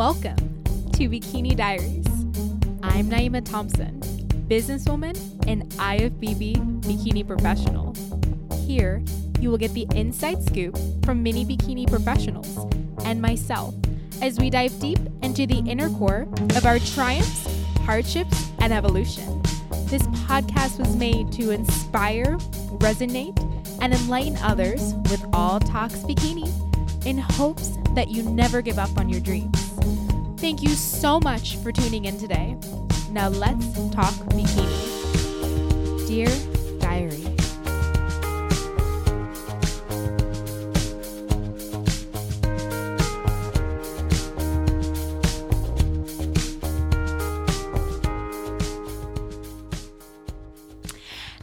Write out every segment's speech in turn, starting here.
Welcome to Bikini Diaries. I'm Naima Thompson, businesswoman and IFBB bikini professional. Here, you will get the inside scoop from many bikini professionals and myself as we dive deep into the inner core of our triumphs, hardships, and evolution. This podcast was made to inspire, resonate, and enlighten others with all talks bikini in hopes that you never give up on your dreams. Thank you so much for tuning in today. Now let's talk bikini. Dear Diary.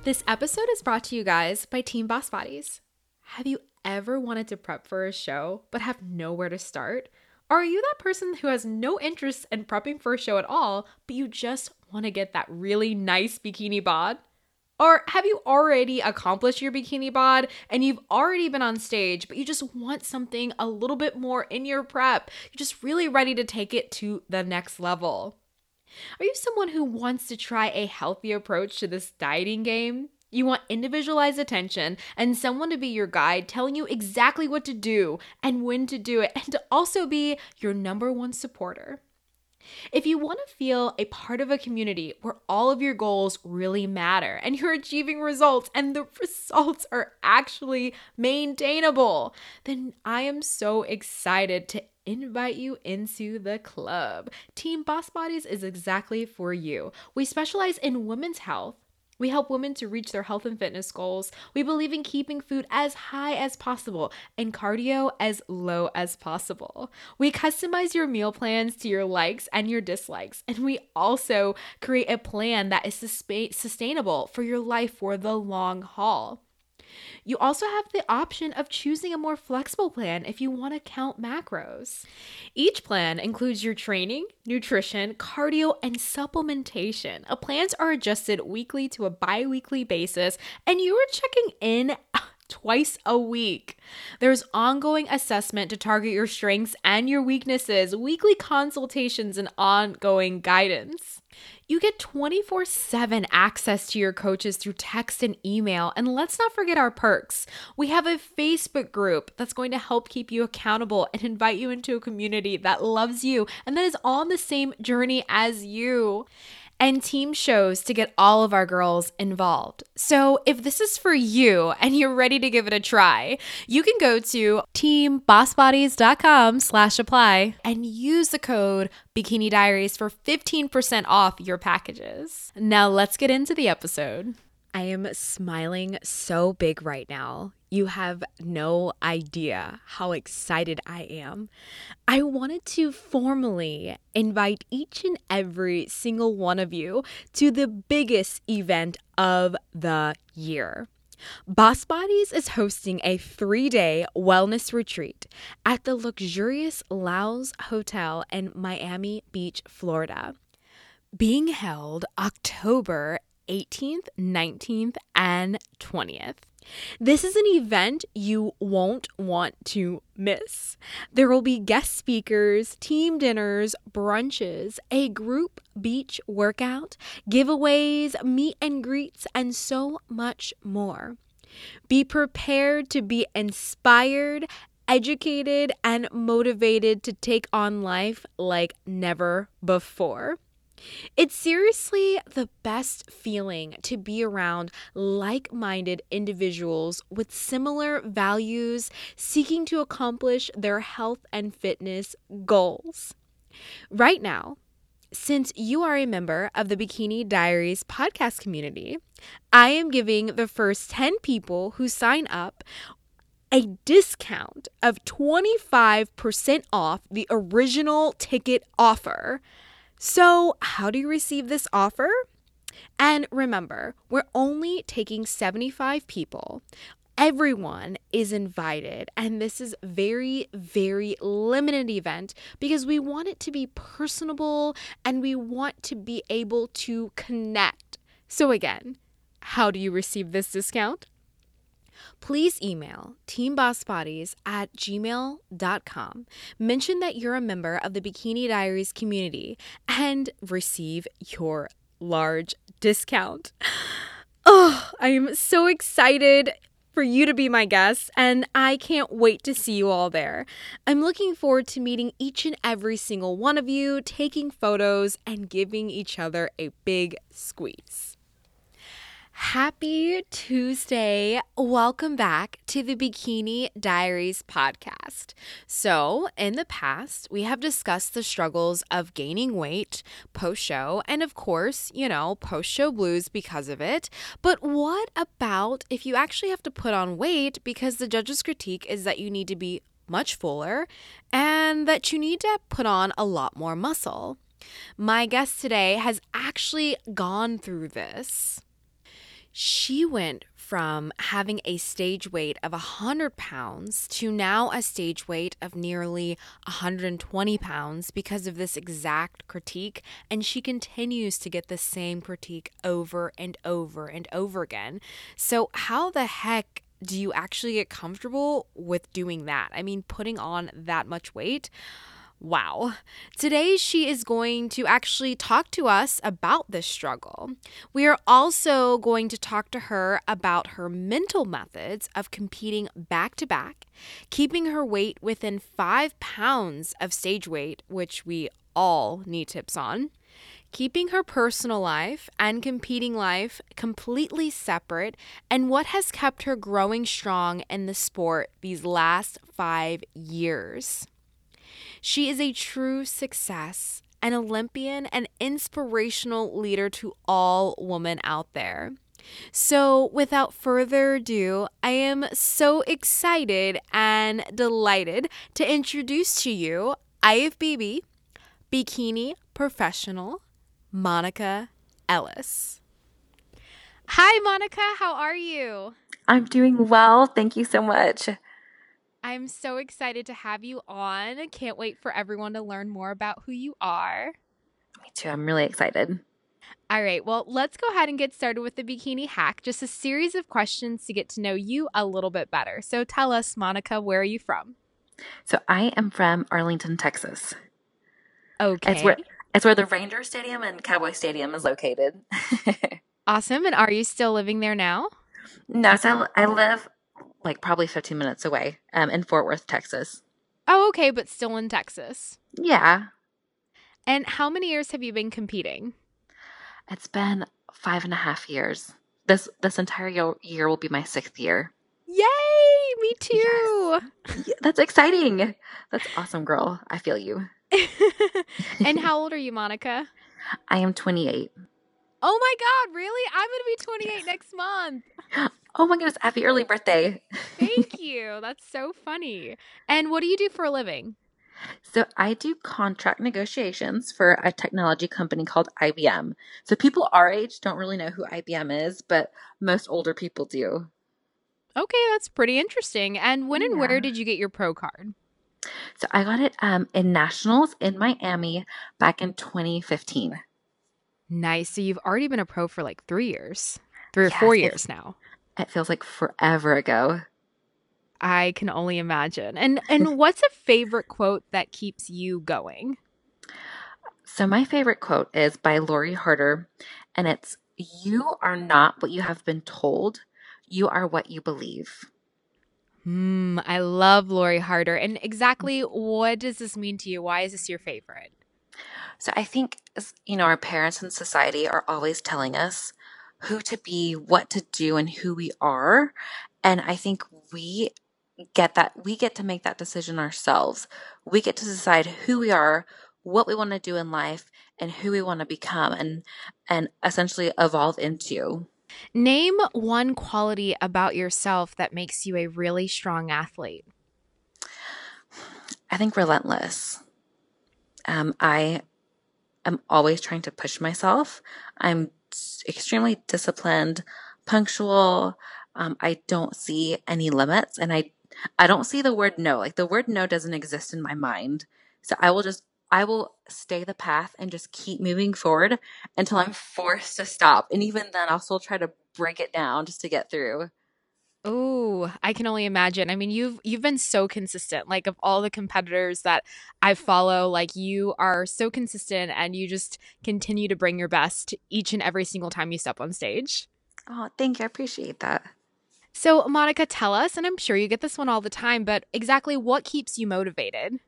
This episode is brought to you guys by Team Boss Bodies. Have you ever wanted to prep for a show but have nowhere to start? Are you that person who has no interest in prepping for a show at all, but you just want to get that really nice bikini bod? Or have you already accomplished your bikini bod and you've already been on stage, but you just want something a little bit more in your prep? You're just really ready to take it to the next level. Are you someone who wants to try a healthy approach to this dieting game? You want individualized attention and someone to be your guide, telling you exactly what to do and when to do it, and to also be your number one supporter. If you want to feel a part of a community where all of your goals really matter and you're achieving results and the results are actually maintainable, then I am so excited to invite you into the club. Team Boss Bodies is exactly for you. We specialize in women's health we help women to reach their health and fitness goals. We believe in keeping food as high as possible and cardio as low as possible. We customize your meal plans to your likes and your dislikes, and we also create a plan that is sustainable for your life for the long haul. You also have the option of choosing a more flexible plan if you want to count macros. Each plan includes your training, nutrition, cardio, and supplementation. A plans are adjusted weekly to a bi weekly basis, and you are checking in twice a week. There's ongoing assessment to target your strengths and your weaknesses, weekly consultations, and ongoing guidance. You get 24 7 access to your coaches through text and email. And let's not forget our perks. We have a Facebook group that's going to help keep you accountable and invite you into a community that loves you and that is on the same journey as you and team shows to get all of our girls involved. So if this is for you and you're ready to give it a try, you can go to teambossbodies.com slash apply and use the code Bikini Diaries for 15% off your packages. Now let's get into the episode. I am smiling so big right now. You have no idea how excited I am. I wanted to formally invite each and every single one of you to the biggest event of the year. Boss Bodies is hosting a three day wellness retreat at the luxurious Loews Hotel in Miami Beach, Florida. Being held October 18th, 19th, and 20th. This is an event you won't want to miss. There will be guest speakers, team dinners, brunches, a group beach workout, giveaways, meet and greets, and so much more. Be prepared to be inspired, educated, and motivated to take on life like never before. It's seriously the best feeling to be around like minded individuals with similar values seeking to accomplish their health and fitness goals. Right now, since you are a member of the Bikini Diaries podcast community, I am giving the first 10 people who sign up a discount of 25% off the original ticket offer so, how do you receive this offer? And remember, we're only taking 75 people. Everyone is invited, and this is very, very limited event because we want it to be personable and we want to be able to connect. So again, how do you receive this discount? Please email teambossbodies at gmail.com. Mention that you're a member of the Bikini Diaries community and receive your large discount. Oh, I am so excited for you to be my guest, and I can't wait to see you all there. I'm looking forward to meeting each and every single one of you, taking photos, and giving each other a big squeeze. Happy Tuesday. Welcome back to the Bikini Diaries podcast. So, in the past, we have discussed the struggles of gaining weight post show, and of course, you know, post show blues because of it. But what about if you actually have to put on weight because the judge's critique is that you need to be much fuller and that you need to put on a lot more muscle? My guest today has actually gone through this. She went from having a stage weight of 100 pounds to now a stage weight of nearly 120 pounds because of this exact critique. And she continues to get the same critique over and over and over again. So, how the heck do you actually get comfortable with doing that? I mean, putting on that much weight. Wow. Today, she is going to actually talk to us about this struggle. We are also going to talk to her about her mental methods of competing back to back, keeping her weight within five pounds of stage weight, which we all need tips on, keeping her personal life and competing life completely separate, and what has kept her growing strong in the sport these last five years. She is a true success, an Olympian, an inspirational leader to all women out there. So, without further ado, I am so excited and delighted to introduce to you IFBB bikini professional Monica Ellis. Hi, Monica. How are you? I'm doing well. Thank you so much. I'm so excited to have you on. Can't wait for everyone to learn more about who you are. Me too. I'm really excited. All right, well, let's go ahead and get started with the bikini hack. Just a series of questions to get to know you a little bit better. So tell us, Monica, where are you from? So I am from Arlington, Texas. Okay. It's where, it's where the Ranger Stadium and Cowboy Stadium is located. awesome. And are you still living there now? No, so I live like probably 15 minutes away um, in Fort Worth, Texas. Oh, okay, but still in Texas. Yeah. And how many years have you been competing? It's been five and a half years. This this entire year will be my sixth year. Yay! Me too. Yes. That's exciting. That's awesome, girl. I feel you. and how old are you, Monica? I am 28. Oh my God, really? I'm going to be 28 yes. next month. Oh my goodness, happy early birthday. Thank you. That's so funny. And what do you do for a living? So I do contract negotiations for a technology company called IBM. So people our age don't really know who IBM is, but most older people do. Okay, that's pretty interesting. And when and where did you get your pro card? So I got it um, in nationals in Miami back in 2015. Nice. So you've already been a pro for like three years, three or yes, four years now. It feels like forever ago. I can only imagine. And and what's a favorite quote that keeps you going? So my favorite quote is by Lori Harder and it's you are not what you have been told. You are what you believe. Hmm, I love Lori Harder. And exactly what does this mean to you? Why is this your favorite? So I think you know our parents and society are always telling us who to be, what to do, and who we are. And I think we get that, we get to make that decision ourselves. We get to decide who we are, what we want to do in life, and who we want to become and, and essentially evolve into. Name one quality about yourself that makes you a really strong athlete. I think relentless. Um, I am always trying to push myself. I'm extremely disciplined, punctual. Um, I don't see any limits and I, I don't see the word no. Like the word no doesn't exist in my mind. So I will just, I will stay the path and just keep moving forward until I'm forced to stop. And even then I'll still try to break it down just to get through. Oh, I can only imagine. I mean, you've you've been so consistent. Like of all the competitors that I follow, like you are so consistent and you just continue to bring your best each and every single time you step on stage. Oh, thank you. I appreciate that. So, Monica, tell us, and I'm sure you get this one all the time, but exactly what keeps you motivated?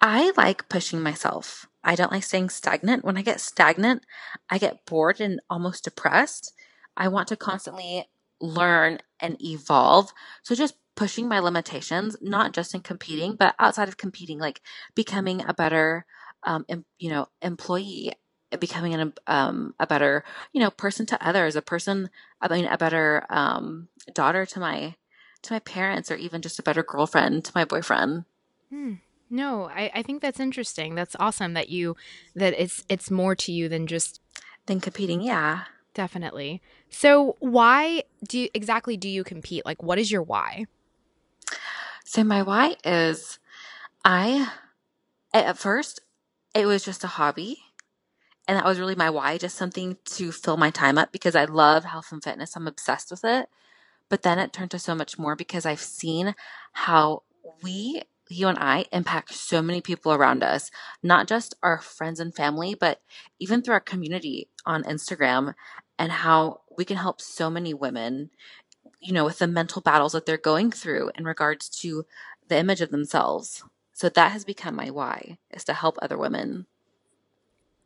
I like pushing myself. I don't like staying stagnant. When I get stagnant, I get bored and almost depressed. I want to constantly learn and evolve. So just pushing my limitations, not just in competing, but outside of competing, like becoming a better, um, em- you know, employee, becoming an, um, a better, you know, person to others, a person, I mean, a better, um, daughter to my, to my parents, or even just a better girlfriend to my boyfriend. Hmm. No, I, I think that's interesting. That's awesome that you that it's it's more to you than just than competing. Yeah, definitely. So why do you, exactly do you compete? Like, what is your why? So my why is, I at first it was just a hobby, and that was really my why, just something to fill my time up because I love health and fitness. I'm obsessed with it. But then it turned to so much more because I've seen how we you and I impact so many people around us, not just our friends and family, but even through our community on Instagram and how we can help so many women, you know, with the mental battles that they're going through in regards to the image of themselves. So that has become my why is to help other women.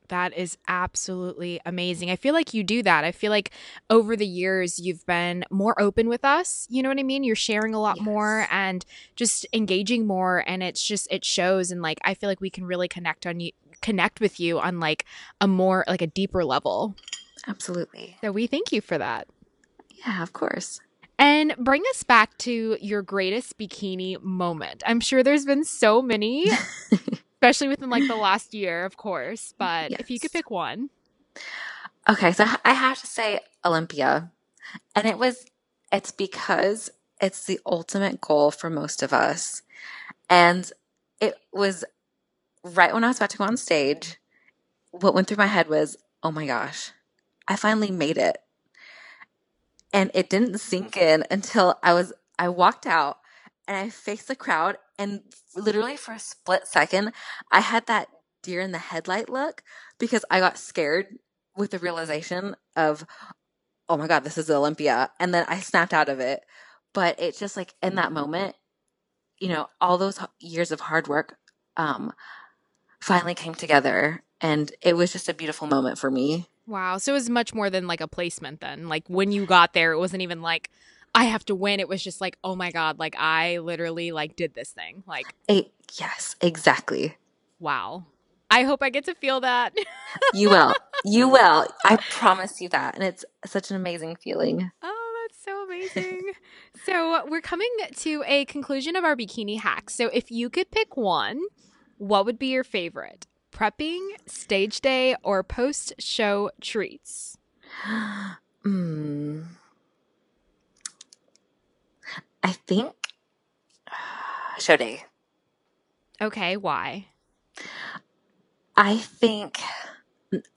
That is absolutely amazing. I feel like you do that. I feel like over the years you've been more open with us. You know what I mean? You're sharing a lot yes. more and just engaging more and it's just it shows and like I feel like we can really connect on you connect with you on like a more like a deeper level. Absolutely. So we thank you for that. Yeah, of course. And bring us back to your greatest bikini moment. I'm sure there's been so many. especially within like the last year, of course. But yes. if you could pick one. Okay, so I have to say Olympia. And it was, it's because it's the ultimate goal for most of us. And it was right when I was about to go on stage, what went through my head was, oh my gosh, I finally made it. And it didn't sink in until I was, I walked out and I faced the crowd and literally for a split second, I had that deer in the headlight look because I got scared with the realization of, oh my God, this is Olympia. And then I snapped out of it. But it's just like in that moment, you know, all those years of hard work um, finally came together. And it was just a beautiful moment for me. Wow. So it was much more than like a placement then. Like when you got there, it wasn't even like, I have to win. It was just like, oh my God, like I literally like did this thing. Like a, yes, exactly. Wow. I hope I get to feel that. you will. You will. I promise you that. And it's such an amazing feeling. Oh, that's so amazing. so, we're coming to a conclusion of our bikini hacks. So, if you could pick one, what would be your favorite? Prepping, stage day, or post show treats? Hmm. I think show day. Okay, why? I think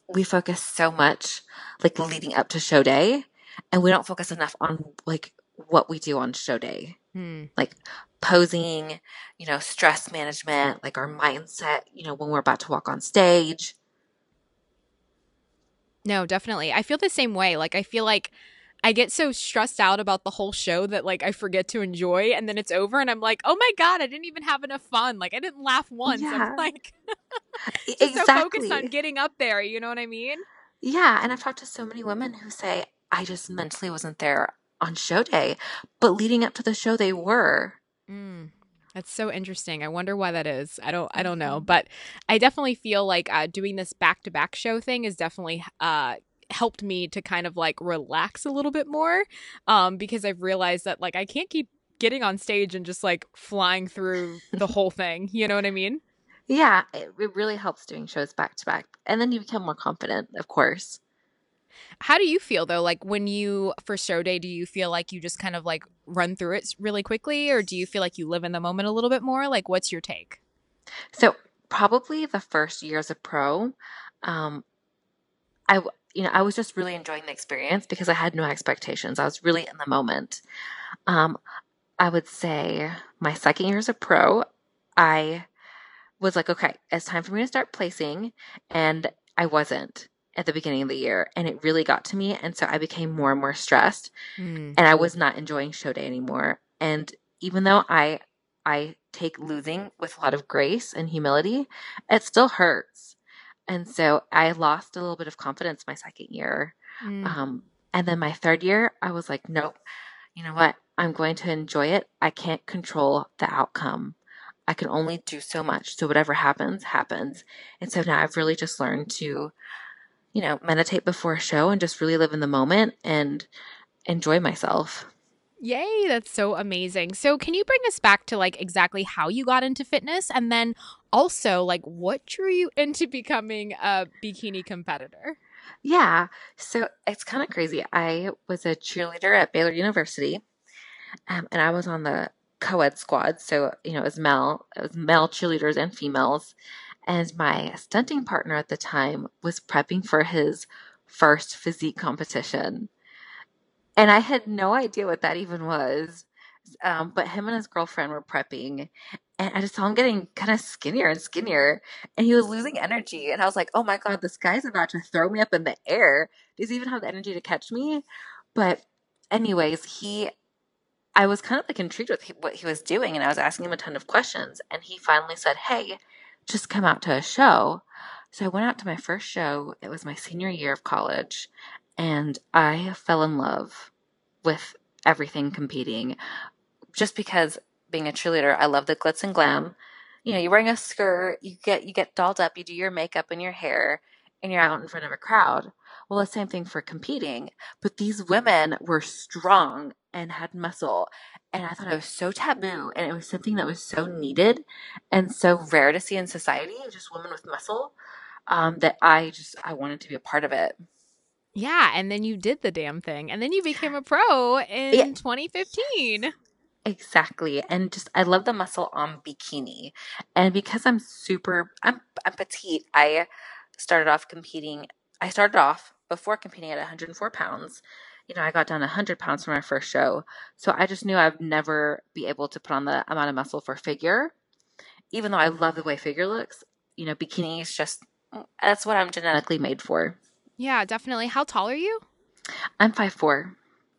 we focus so much like leading up to show day and we don't focus enough on like what we do on show day. Hmm. Like posing, you know, stress management, like our mindset, you know, when we're about to walk on stage. No, definitely. I feel the same way. Like I feel like I get so stressed out about the whole show that like I forget to enjoy and then it's over and I'm like, "Oh my god, I didn't even have enough fun. Like I didn't laugh once." Yeah. I'm like just exactly. so focused on getting up there, you know what I mean? Yeah, and I've talked to so many women who say I just mentally wasn't there on show day, but leading up to the show they were. Mm. That's so interesting. I wonder why that is. I don't I don't know, mm-hmm. but I definitely feel like uh, doing this back to back show thing is definitely uh, helped me to kind of like relax a little bit more um because I've realized that like I can't keep getting on stage and just like flying through the whole thing. You know what I mean? Yeah, it, it really helps doing shows back to back. And then you become more confident, of course. How do you feel though? Like when you for show day, do you feel like you just kind of like run through it really quickly, or do you feel like you live in the moment a little bit more? Like, what's your take? So probably the first year as a pro, um, I, you know, I was just really enjoying the experience because I had no expectations. I was really in the moment. Um, I would say my second year as a pro, I was like, okay, it's time for me to start placing. And I wasn't at the beginning of the year. And it really got to me. And so I became more and more stressed. Mm. And I was not enjoying show day anymore. And even though I I take losing with a lot of grace and humility, it still hurts. And so I lost a little bit of confidence my second year. Mm. Um, and then my third year, I was like, nope, you know what? I'm going to enjoy it. I can't control the outcome. I can only do so much. So whatever happens, happens. And so now I've really just learned to, you know, meditate before a show and just really live in the moment and enjoy myself. Yay, that's so amazing. So, can you bring us back to like exactly how you got into fitness and then also like what drew you into becoming a bikini competitor? Yeah. So, it's kind of crazy. I was a cheerleader at Baylor University um, and I was on the co ed squad. So, you know, it was male, it was male cheerleaders and females. And my stunting partner at the time was prepping for his first physique competition. And I had no idea what that even was. Um, but him and his girlfriend were prepping, and I just saw him getting kind of skinnier and skinnier, and he was losing energy. And I was like, "Oh my god, this guy's about to throw me up in the air. Does he even have the energy to catch me?" But, anyways, he, I was kind of like intrigued with what he was doing, and I was asking him a ton of questions, and he finally said, "Hey, just come out to a show." So I went out to my first show. It was my senior year of college, and I fell in love with everything competing just because being a cheerleader, I love the glitz and glam. You know, you're wearing a skirt, you get you get dolled up, you do your makeup and your hair, and you're out in front of a crowd. Well, the same thing for competing, but these women were strong and had muscle, and I thought it was so taboo, and it was something that was so needed and so rare to see in society, just women with muscle, um, that I just I wanted to be a part of it. Yeah, and then you did the damn thing. And then you became a pro in yeah. 2015. Exactly. And just I love the muscle on bikini. And because I'm super I'm I'm petite, I started off competing I started off before competing at 104 pounds. You know, I got down 100 pounds for my first show. So I just knew I'd never be able to put on the amount of muscle for figure. Even though I love the way figure looks, you know, bikini is just that's what I'm genetically made for. Yeah, definitely. How tall are you? I'm five four.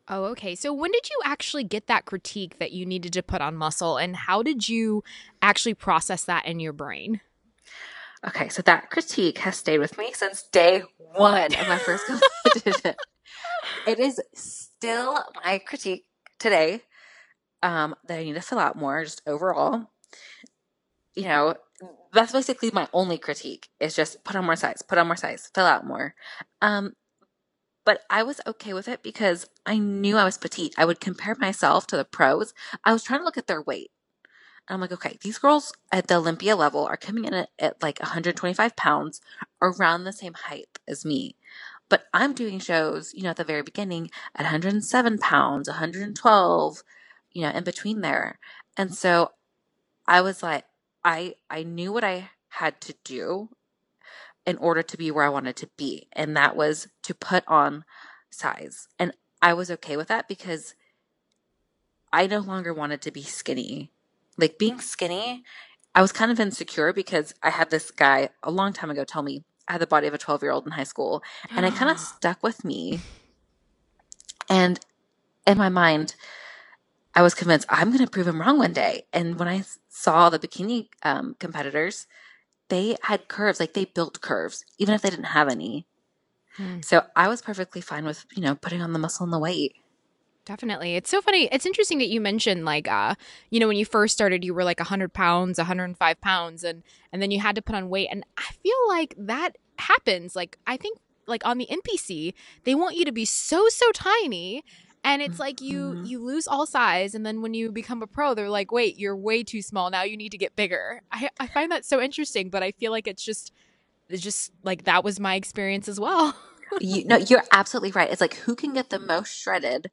Oh, okay. So when did you actually get that critique that you needed to put on muscle and how did you actually process that in your brain? Okay, so that critique has stayed with me since day one of my first competition. it is still my critique today um, that I need to fill out more, just overall. You know, that's basically my only critique is just put on more size, put on more size, fill out more. Um, but I was okay with it because I knew I was petite. I would compare myself to the pros. I was trying to look at their weight. And I'm like, okay, these girls at the Olympia level are coming in at, at like 125 pounds, around the same height as me. But I'm doing shows, you know, at the very beginning at 107 pounds, 112, you know, in between there. And so I was like, I I knew what I had to do in order to be where I wanted to be, and that was to put on size. And I was okay with that because I no longer wanted to be skinny. Like being skinny, I was kind of insecure because I had this guy a long time ago tell me I had the body of a 12 year old in high school, and it kind of stuck with me. And in my mind, I was convinced I'm going to prove him wrong one day. And when I saw the bikini um, competitors, they had curves, like they built curves, even if they didn't have any. Hmm. So I was perfectly fine with, you know, putting on the muscle and the weight. Definitely. It's so funny. It's interesting that you mentioned like uh, you know, when you first started you were like 100 pounds, 105 pounds and and then you had to put on weight and I feel like that happens. Like I think like on the NPC, they want you to be so so tiny and it's like you mm-hmm. you lose all size and then when you become a pro they're like wait you're way too small now you need to get bigger i, I find that so interesting but i feel like it's just it's just like that was my experience as well you no you're absolutely right it's like who can get the most shredded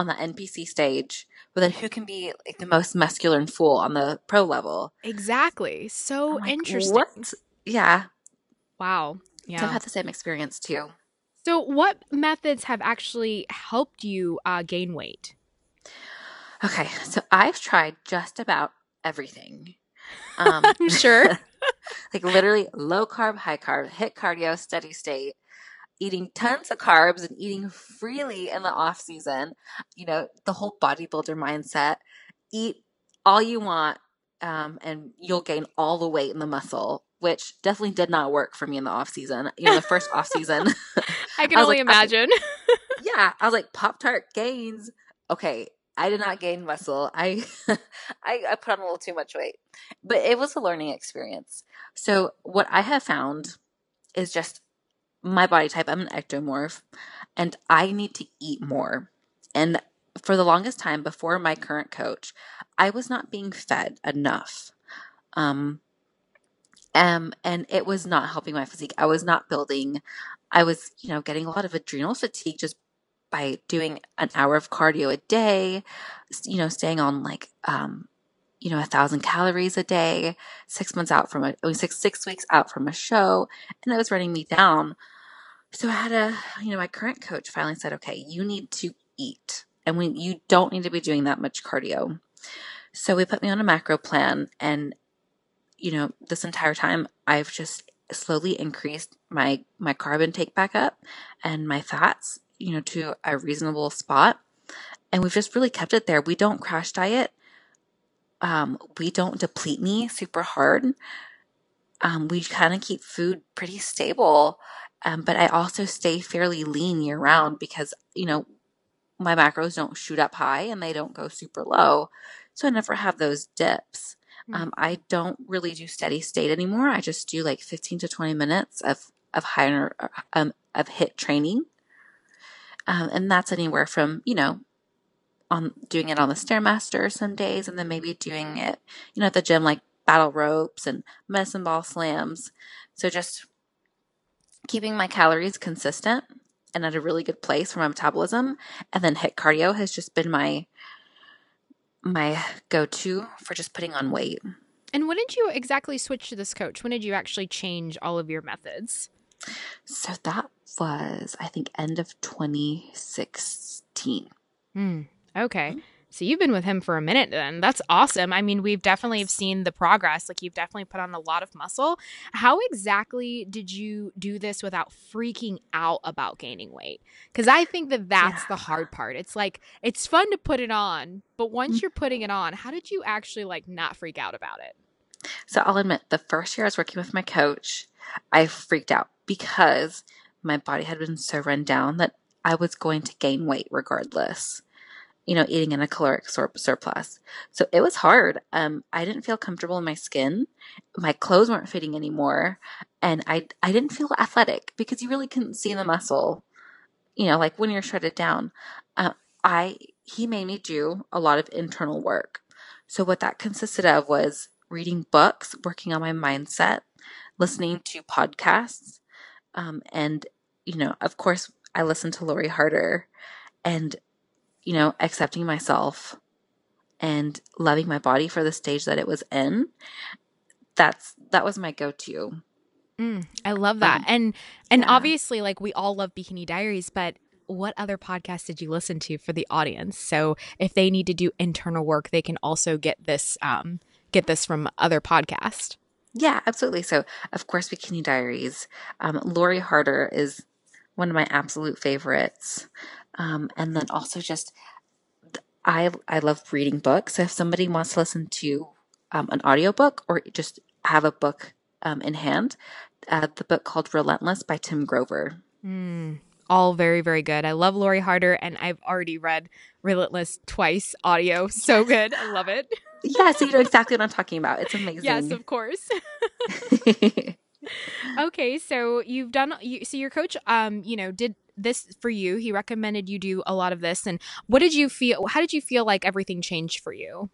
on the npc stage but then who can be like the most muscular and full on the pro level? Exactly. So like, interesting. what? yeah. Wow. Yeah. So i've had the same experience too. So, what methods have actually helped you uh, gain weight? Okay, so I've tried just about everything. Um, I'm sure. like literally low carb, high carb, HIIT cardio, steady state, eating tons of carbs and eating freely in the off season. You know, the whole bodybuilder mindset. Eat all you want, um, and you'll gain all the weight in the muscle. Which definitely did not work for me in the off season. You know, the first off season. I can I only like, imagine. I, yeah, I was like Pop Tart gains. Okay, I did not gain muscle. I, I, I put on a little too much weight, but it was a learning experience. So what I have found is just my body type. I'm an ectomorph, and I need to eat more. And for the longest time before my current coach, I was not being fed enough. Um, um, and it was not helping my physique. I was not building. I was, you know, getting a lot of adrenal fatigue just by doing an hour of cardio a day, you know, staying on like, um, you know, a thousand calories a day, six months out from a, six six weeks out from a show. And that was running me down. So I had a, you know, my current coach finally said, okay, you need to eat and we, you don't need to be doing that much cardio. So we put me on a macro plan and, you know, this entire time I've just slowly increased my, my carb intake back up and my fats you know, to a reasonable spot. And we've just really kept it there. We don't crash diet. Um, we don't deplete me super hard. Um, we kind of keep food pretty stable. Um, but I also stay fairly lean year round because, you know, my macros don't shoot up high and they don't go super low. So I never have those dips. Hmm. Um, I don't really do steady state anymore. I just do like 15 to 20 minutes of, of higher, um, of HIIT training. Um, and that's anywhere from, you know, on doing it on the Stairmaster some days and then maybe doing it, you know, at the gym, like battle ropes and medicine ball slams. So just keeping my calories consistent and at a really good place for my metabolism. And then HIIT cardio has just been my, my go-to for just putting on weight. And when did you exactly switch to this coach? When did you actually change all of your methods? So that was, I think, end of 2016. Mm, okay. So you've been with him for a minute then. That's awesome. I mean, we've definitely seen the progress. Like you've definitely put on a lot of muscle. How exactly did you do this without freaking out about gaining weight? Cuz I think that that's yeah. the hard part. It's like it's fun to put it on, but once mm. you're putting it on, how did you actually like not freak out about it? So I'll admit the first year I was working with my coach, I freaked out because my body had been so run down that I was going to gain weight regardless. You know, eating in a caloric sur- surplus. So it was hard. Um, I didn't feel comfortable in my skin. My clothes weren't fitting anymore. And I, I didn't feel athletic because you really couldn't see the muscle, you know, like when you're shredded down. Uh, I, he made me do a lot of internal work. So what that consisted of was reading books, working on my mindset, listening to podcasts, um, and, you know, of course, I listened to Lori Harder and, you know, accepting myself and loving my body for the stage that it was in. That's, that was my go to. Mm, I love that. Um, and, and yeah. obviously, like, we all love Bikini Diaries, but what other podcasts did you listen to for the audience? So if they need to do internal work, they can also get this, um, get this from other podcasts. Yeah, absolutely. So, of course, Bikini Diaries. Um, Lori Harder is one of my absolute favorites. Um, and then also just, I, I love reading books. So if somebody wants to listen to um, an audiobook or just have a book um, in hand, uh, the book called Relentless by Tim Grover. Mm, all very, very good. I love Lori Harder, and I've already read Relentless twice audio. So good. I love it. yeah, so you know exactly what I'm talking about. It's amazing. Yes, of course. okay, so you've done you so your coach um, you know, did this for you. He recommended you do a lot of this and what did you feel how did you feel like everything changed for you?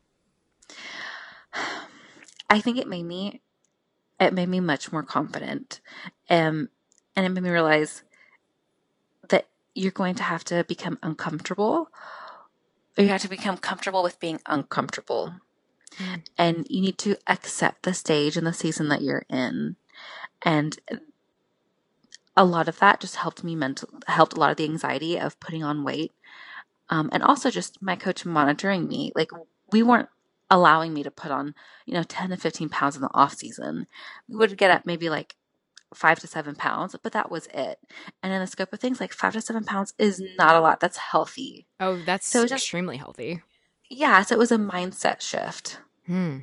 I think it made me it made me much more confident. Um and it made me realize that you're going to have to become uncomfortable or you have to become comfortable with being uncomfortable. Mm. And you need to accept the stage and the season that you're in. And a lot of that just helped me mental helped a lot of the anxiety of putting on weight. Um, and also just my coach monitoring me. Like we weren't allowing me to put on, you know, 10 to 15 pounds in the off season. We would get up maybe like five to seven pounds, but that was it. And in the scope of things, like five to seven pounds is not a lot. That's healthy. Oh, that's so extremely healthy. Yeah. So it was a mindset shift. Hmm.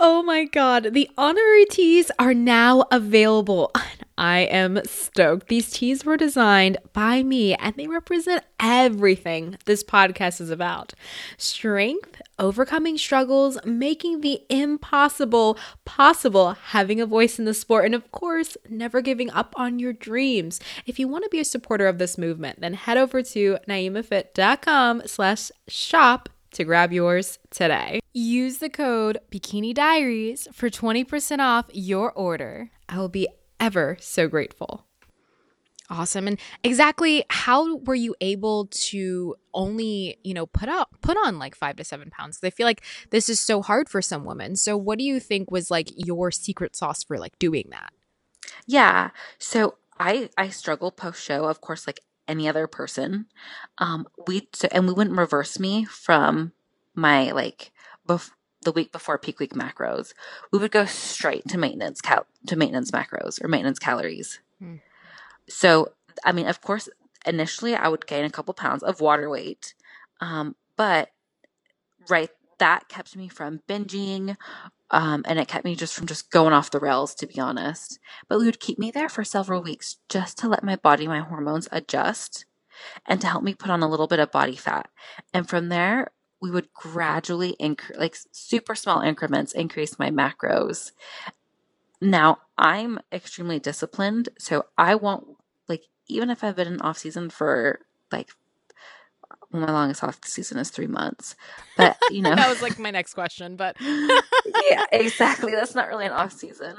Oh my god, the honorary tees are now available. I am stoked. These tees were designed by me and they represent everything this podcast is about strength, overcoming struggles, making the impossible possible, having a voice in the sport, and of course, never giving up on your dreams. If you want to be a supporter of this movement, then head over to naimafit.com slash shop to grab yours today. Use the code Bikini Diaries for 20% off your order. I will be ever so grateful. Awesome. And exactly how were you able to only, you know, put up put on like five to seven pounds? I feel like this is so hard for some women. So what do you think was like your secret sauce for like doing that? Yeah. So I I struggle post show, of course, like any other person. Um, we so, and we wouldn't reverse me from my like bef- the week before peak week macros. We would go straight to maintenance cal- to maintenance macros or maintenance calories. Hmm. So I mean, of course, initially I would gain a couple pounds of water weight, um, but right that kept me from binging um, and it kept me just from just going off the rails, to be honest. But we would keep me there for several weeks just to let my body, my hormones adjust and to help me put on a little bit of body fat. And from there, we would gradually increase, like super small increments, increase my macros. Now, I'm extremely disciplined, so I won't, like, even if I've been in off season for like well, my longest off season is three months. But you know, that was like my next question. But yeah, exactly. That's not really an off season.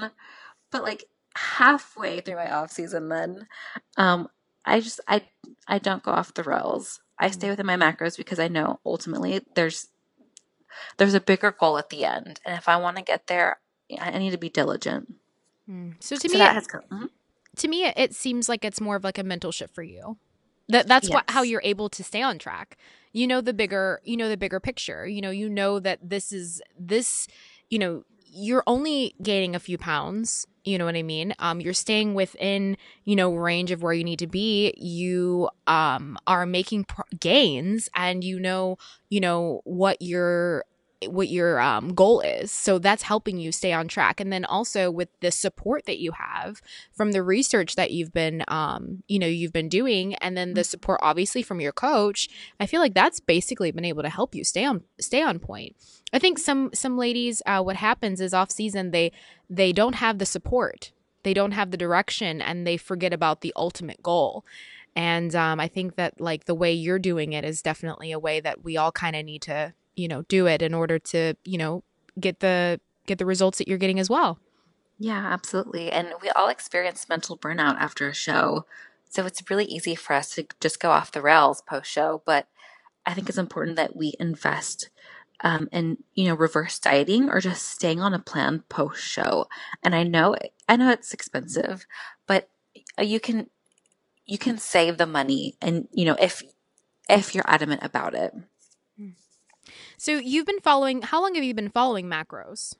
But like halfway through my off season, then um, I just I I don't go off the rails. I stay within my macros because I know ultimately there's there's a bigger goal at the end, and if I want to get there, I need to be diligent. Mm. So to so me, that has come, mm-hmm. to me, it seems like it's more of like a mental shift for you. That that's yes. what how you're able to stay on track. You know the bigger you know the bigger picture. You know you know that this is this you know you're only gaining a few pounds you know what i mean um you're staying within you know range of where you need to be you um are making pro- gains and you know you know what you're what your um, goal is. So that's helping you stay on track. And then also with the support that you have from the research that you've been, um, you know, you've been doing, and then the mm-hmm. support obviously from your coach. I feel like that's basically been able to help you stay on stay on point. I think some some ladies, uh, what happens is off season they they don't have the support, they don't have the direction, and they forget about the ultimate goal. And um, I think that like the way you're doing it is definitely a way that we all kind of need to you know do it in order to you know get the get the results that you're getting as well. Yeah absolutely. And we all experience mental burnout after a show. So it's really easy for us to just go off the rails post show but i think it's important that we invest um, in you know reverse dieting or just staying on a plan post show and i know i know it's expensive but you can you can save the money and you know if if you're adamant about it so you've been following, how long have you been following macros?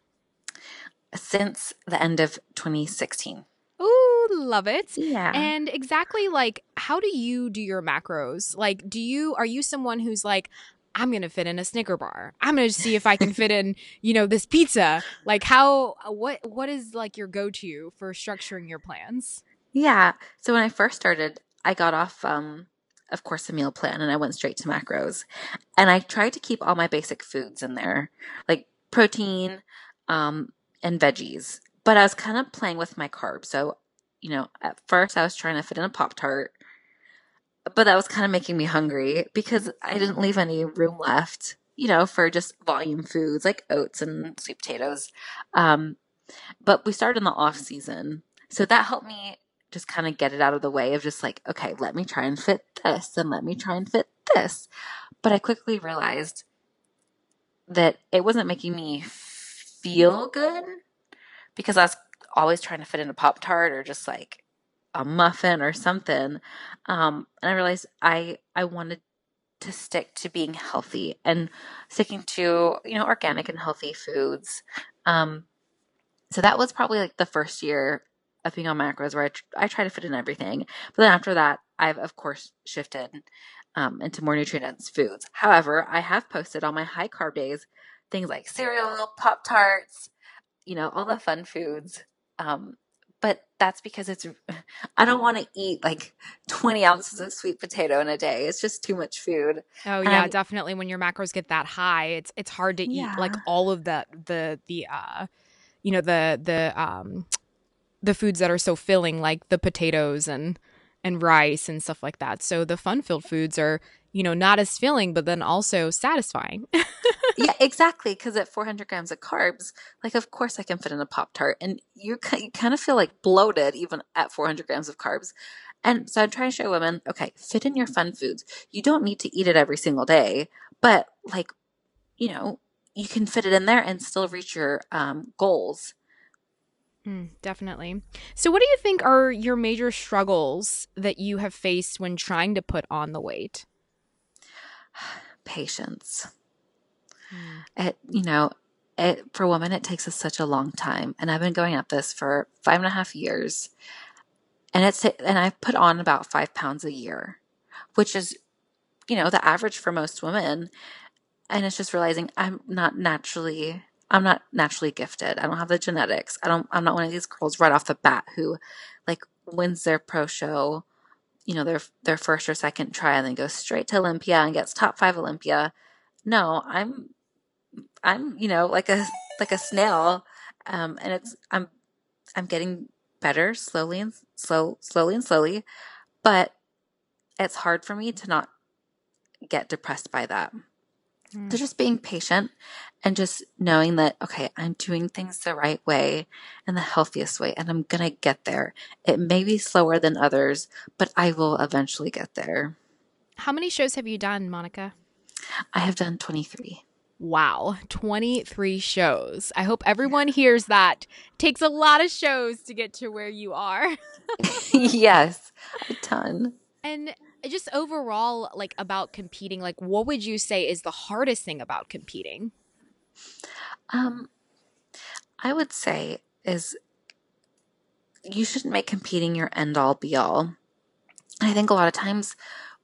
Since the end of 2016. Ooh, love it. Yeah. And exactly like, how do you do your macros? Like, do you, are you someone who's like, I'm going to fit in a Snicker bar. I'm going to see if I can fit in, you know, this pizza. Like how what what is like your go-to for structuring your plans? Yeah. So when I first started, I got off um of course, a meal plan and I went straight to macros. And I tried to keep all my basic foods in there, like protein um, and veggies. But I was kind of playing with my carbs. So, you know, at first I was trying to fit in a Pop Tart, but that was kind of making me hungry because I didn't leave any room left, you know, for just volume foods like oats and sweet potatoes. Um, but we started in the off season. So that helped me just kind of get it out of the way of just like, okay, let me try and fit this and let me try and fit this. But I quickly realized that it wasn't making me feel good because I was always trying to fit in a Pop Tart or just like a muffin or something. Um, and I realized I I wanted to stick to being healthy and sticking to you know organic and healthy foods. Um, so that was probably like the first year being on macros where I, tr- I try to fit in everything. But then after that, I've of course shifted um, into more nutrient dense foods. However, I have posted on my high carb days things like cereal, Pop Tarts, you know, all the fun foods. Um, but that's because it's, I don't want to eat like 20 ounces of sweet potato in a day. It's just too much food. Oh yeah, definitely. When your macros get that high, it's, it's hard to yeah. eat like all of the, the, the, uh, you know, the, the, um, the foods that are so filling, like the potatoes and, and rice and stuff like that. So the fun filled foods are, you know, not as filling, but then also satisfying. yeah, exactly. Because at 400 grams of carbs, like, of course I can fit in a Pop Tart. And you, you kind of feel like bloated even at 400 grams of carbs. And so I'm trying to show women, okay, fit in your fun foods. You don't need to eat it every single day, but like, you know, you can fit it in there and still reach your um, goals. Mm, definitely. So, what do you think are your major struggles that you have faced when trying to put on the weight? Patience. Mm. It, you know, it, for women, it takes us such a long time. And I've been going at this for five and a half years. And it's, and I've put on about five pounds a year, which is, you know, the average for most women. And it's just realizing I'm not naturally I'm not naturally gifted. I don't have the genetics. I don't I'm not one of these girls right off the bat who like wins their pro show, you know, their their first or second try and then goes straight to Olympia and gets top 5 Olympia. No, I'm I'm, you know, like a like a snail. Um and it's I'm I'm getting better slowly and slow slowly and slowly, but it's hard for me to not get depressed by that. Mm. So just being patient and just knowing that, okay, I'm doing things the right way and the healthiest way, and I'm to get there. It may be slower than others, but I will eventually get there. How many shows have you done, Monica? I have done 23. Wow, 23 shows. I hope everyone hears that. It takes a lot of shows to get to where you are. yes, a ton. And just overall like about competing like what would you say is the hardest thing about competing um i would say is you shouldn't make competing your end all be all i think a lot of times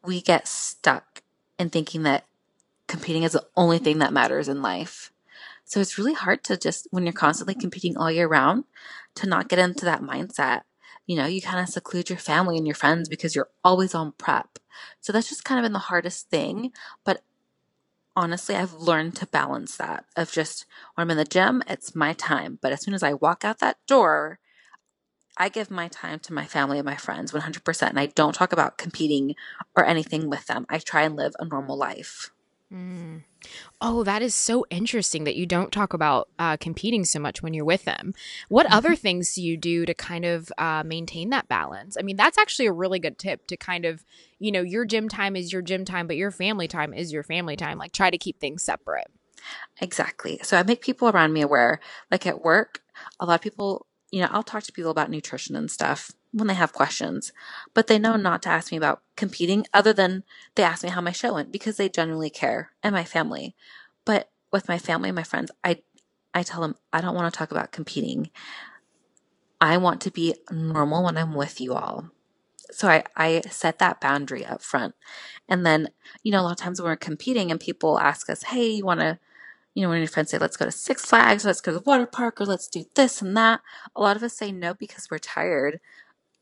we get stuck in thinking that competing is the only thing that matters in life so it's really hard to just when you're constantly competing all year round to not get into that mindset you know, you kind of seclude your family and your friends because you're always on prep. So that's just kind of been the hardest thing. But honestly, I've learned to balance that of just when I'm in the gym, it's my time. But as soon as I walk out that door, I give my time to my family and my friends 100%. And I don't talk about competing or anything with them. I try and live a normal life. Mm. Oh, that is so interesting that you don't talk about uh, competing so much when you're with them. What mm-hmm. other things do you do to kind of uh, maintain that balance? I mean, that's actually a really good tip to kind of, you know, your gym time is your gym time, but your family time is your family time. Like, try to keep things separate. Exactly. So I make people around me aware. Like at work, a lot of people, you know, I'll talk to people about nutrition and stuff when they have questions, but they know mm-hmm. not to ask me about competing other than they ask me how my show went because they genuinely care and my family. But with my family and my friends, I I tell them I don't want to talk about competing. I want to be normal when I'm with you all. So I, I set that boundary up front. And then, you know, a lot of times when we're competing and people ask us, hey, you want to, you know, when your friends say, let's go to Six Flags, let's go to the water park, or let's do this and that, a lot of us say no because we're tired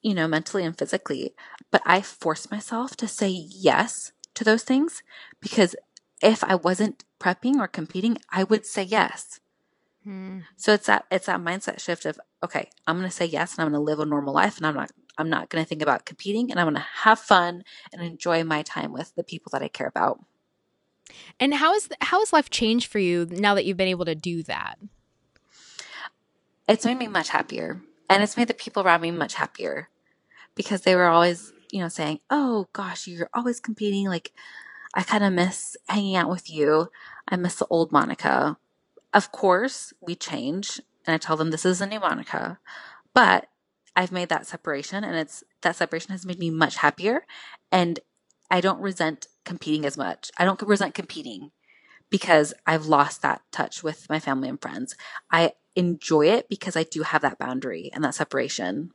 you know, mentally and physically. But I force myself to say yes to those things because if I wasn't prepping or competing, I would say yes. Hmm. So it's that it's that mindset shift of okay, I'm going to say yes and I'm going to live a normal life and I'm not I'm not going to think about competing and I'm going to have fun and enjoy my time with the people that I care about. And how is how has life changed for you now that you've been able to do that? It's made me much happier. And it's made the people around me much happier because they were always, you know, saying, Oh gosh, you're always competing. Like, I kind of miss hanging out with you. I miss the old Monica. Of course, we change. And I tell them this is a new Monica. But I've made that separation and it's that separation has made me much happier and I don't resent competing as much. I don't resent competing because I've lost that touch with my family and friends. I enjoy it because I do have that boundary and that separation.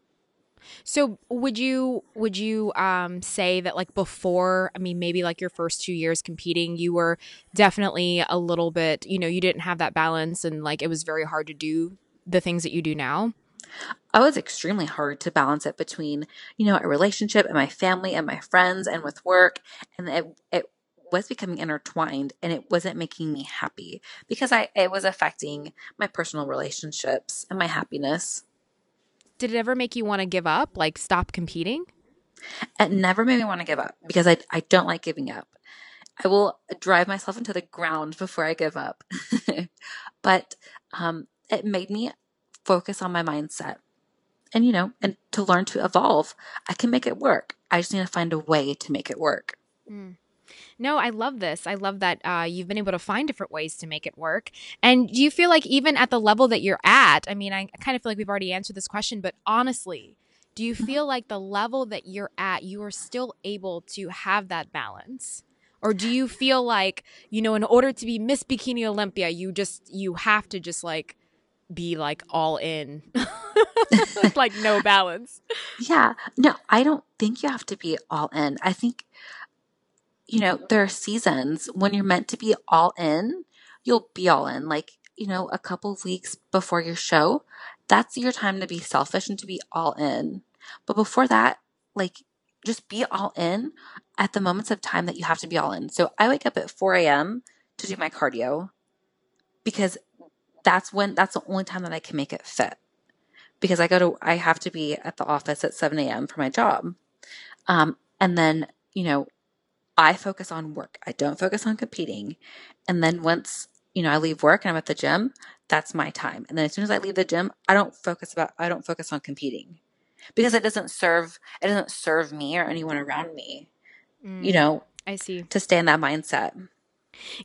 So would you would you um, say that like before, I mean maybe like your first 2 years competing, you were definitely a little bit, you know, you didn't have that balance and like it was very hard to do the things that you do now? I was extremely hard to balance it between, you know, a relationship and my family and my friends and with work. And it, it was becoming intertwined and it wasn't making me happy because I, it was affecting my personal relationships and my happiness. Did it ever make you want to give up, like stop competing? It never made me want to give up because I, I don't like giving up. I will drive myself into the ground before I give up. but um, it made me focus on my mindset and you know and to learn to evolve i can make it work i just need to find a way to make it work mm. No, I love this. I love that uh, you've been able to find different ways to make it work. And do you feel like even at the level that you're at, I mean, I kind of feel like we've already answered this question, but honestly, do you mm-hmm. feel like the level that you're at, you are still able to have that balance? Or do you feel like, you know, in order to be Miss Bikini Olympia, you just, you have to just like be like all in, like no balance. Yeah. No, I don't think you have to be all in. I think, you know, there are seasons when you're meant to be all in, you'll be all in. Like, you know, a couple of weeks before your show, that's your time to be selfish and to be all in. But before that, like, just be all in at the moments of time that you have to be all in. So I wake up at 4 a.m. to do my cardio because that's when that's the only time that I can make it fit because I go to I have to be at the office at 7 a.m. for my job. Um, and then, you know, I focus on work. I don't focus on competing. And then once, you know, I leave work and I'm at the gym, that's my time. And then as soon as I leave the gym, I don't focus about I don't focus on competing. Because it doesn't serve it doesn't serve me or anyone around me. Mm, you know, I see. To stay in that mindset.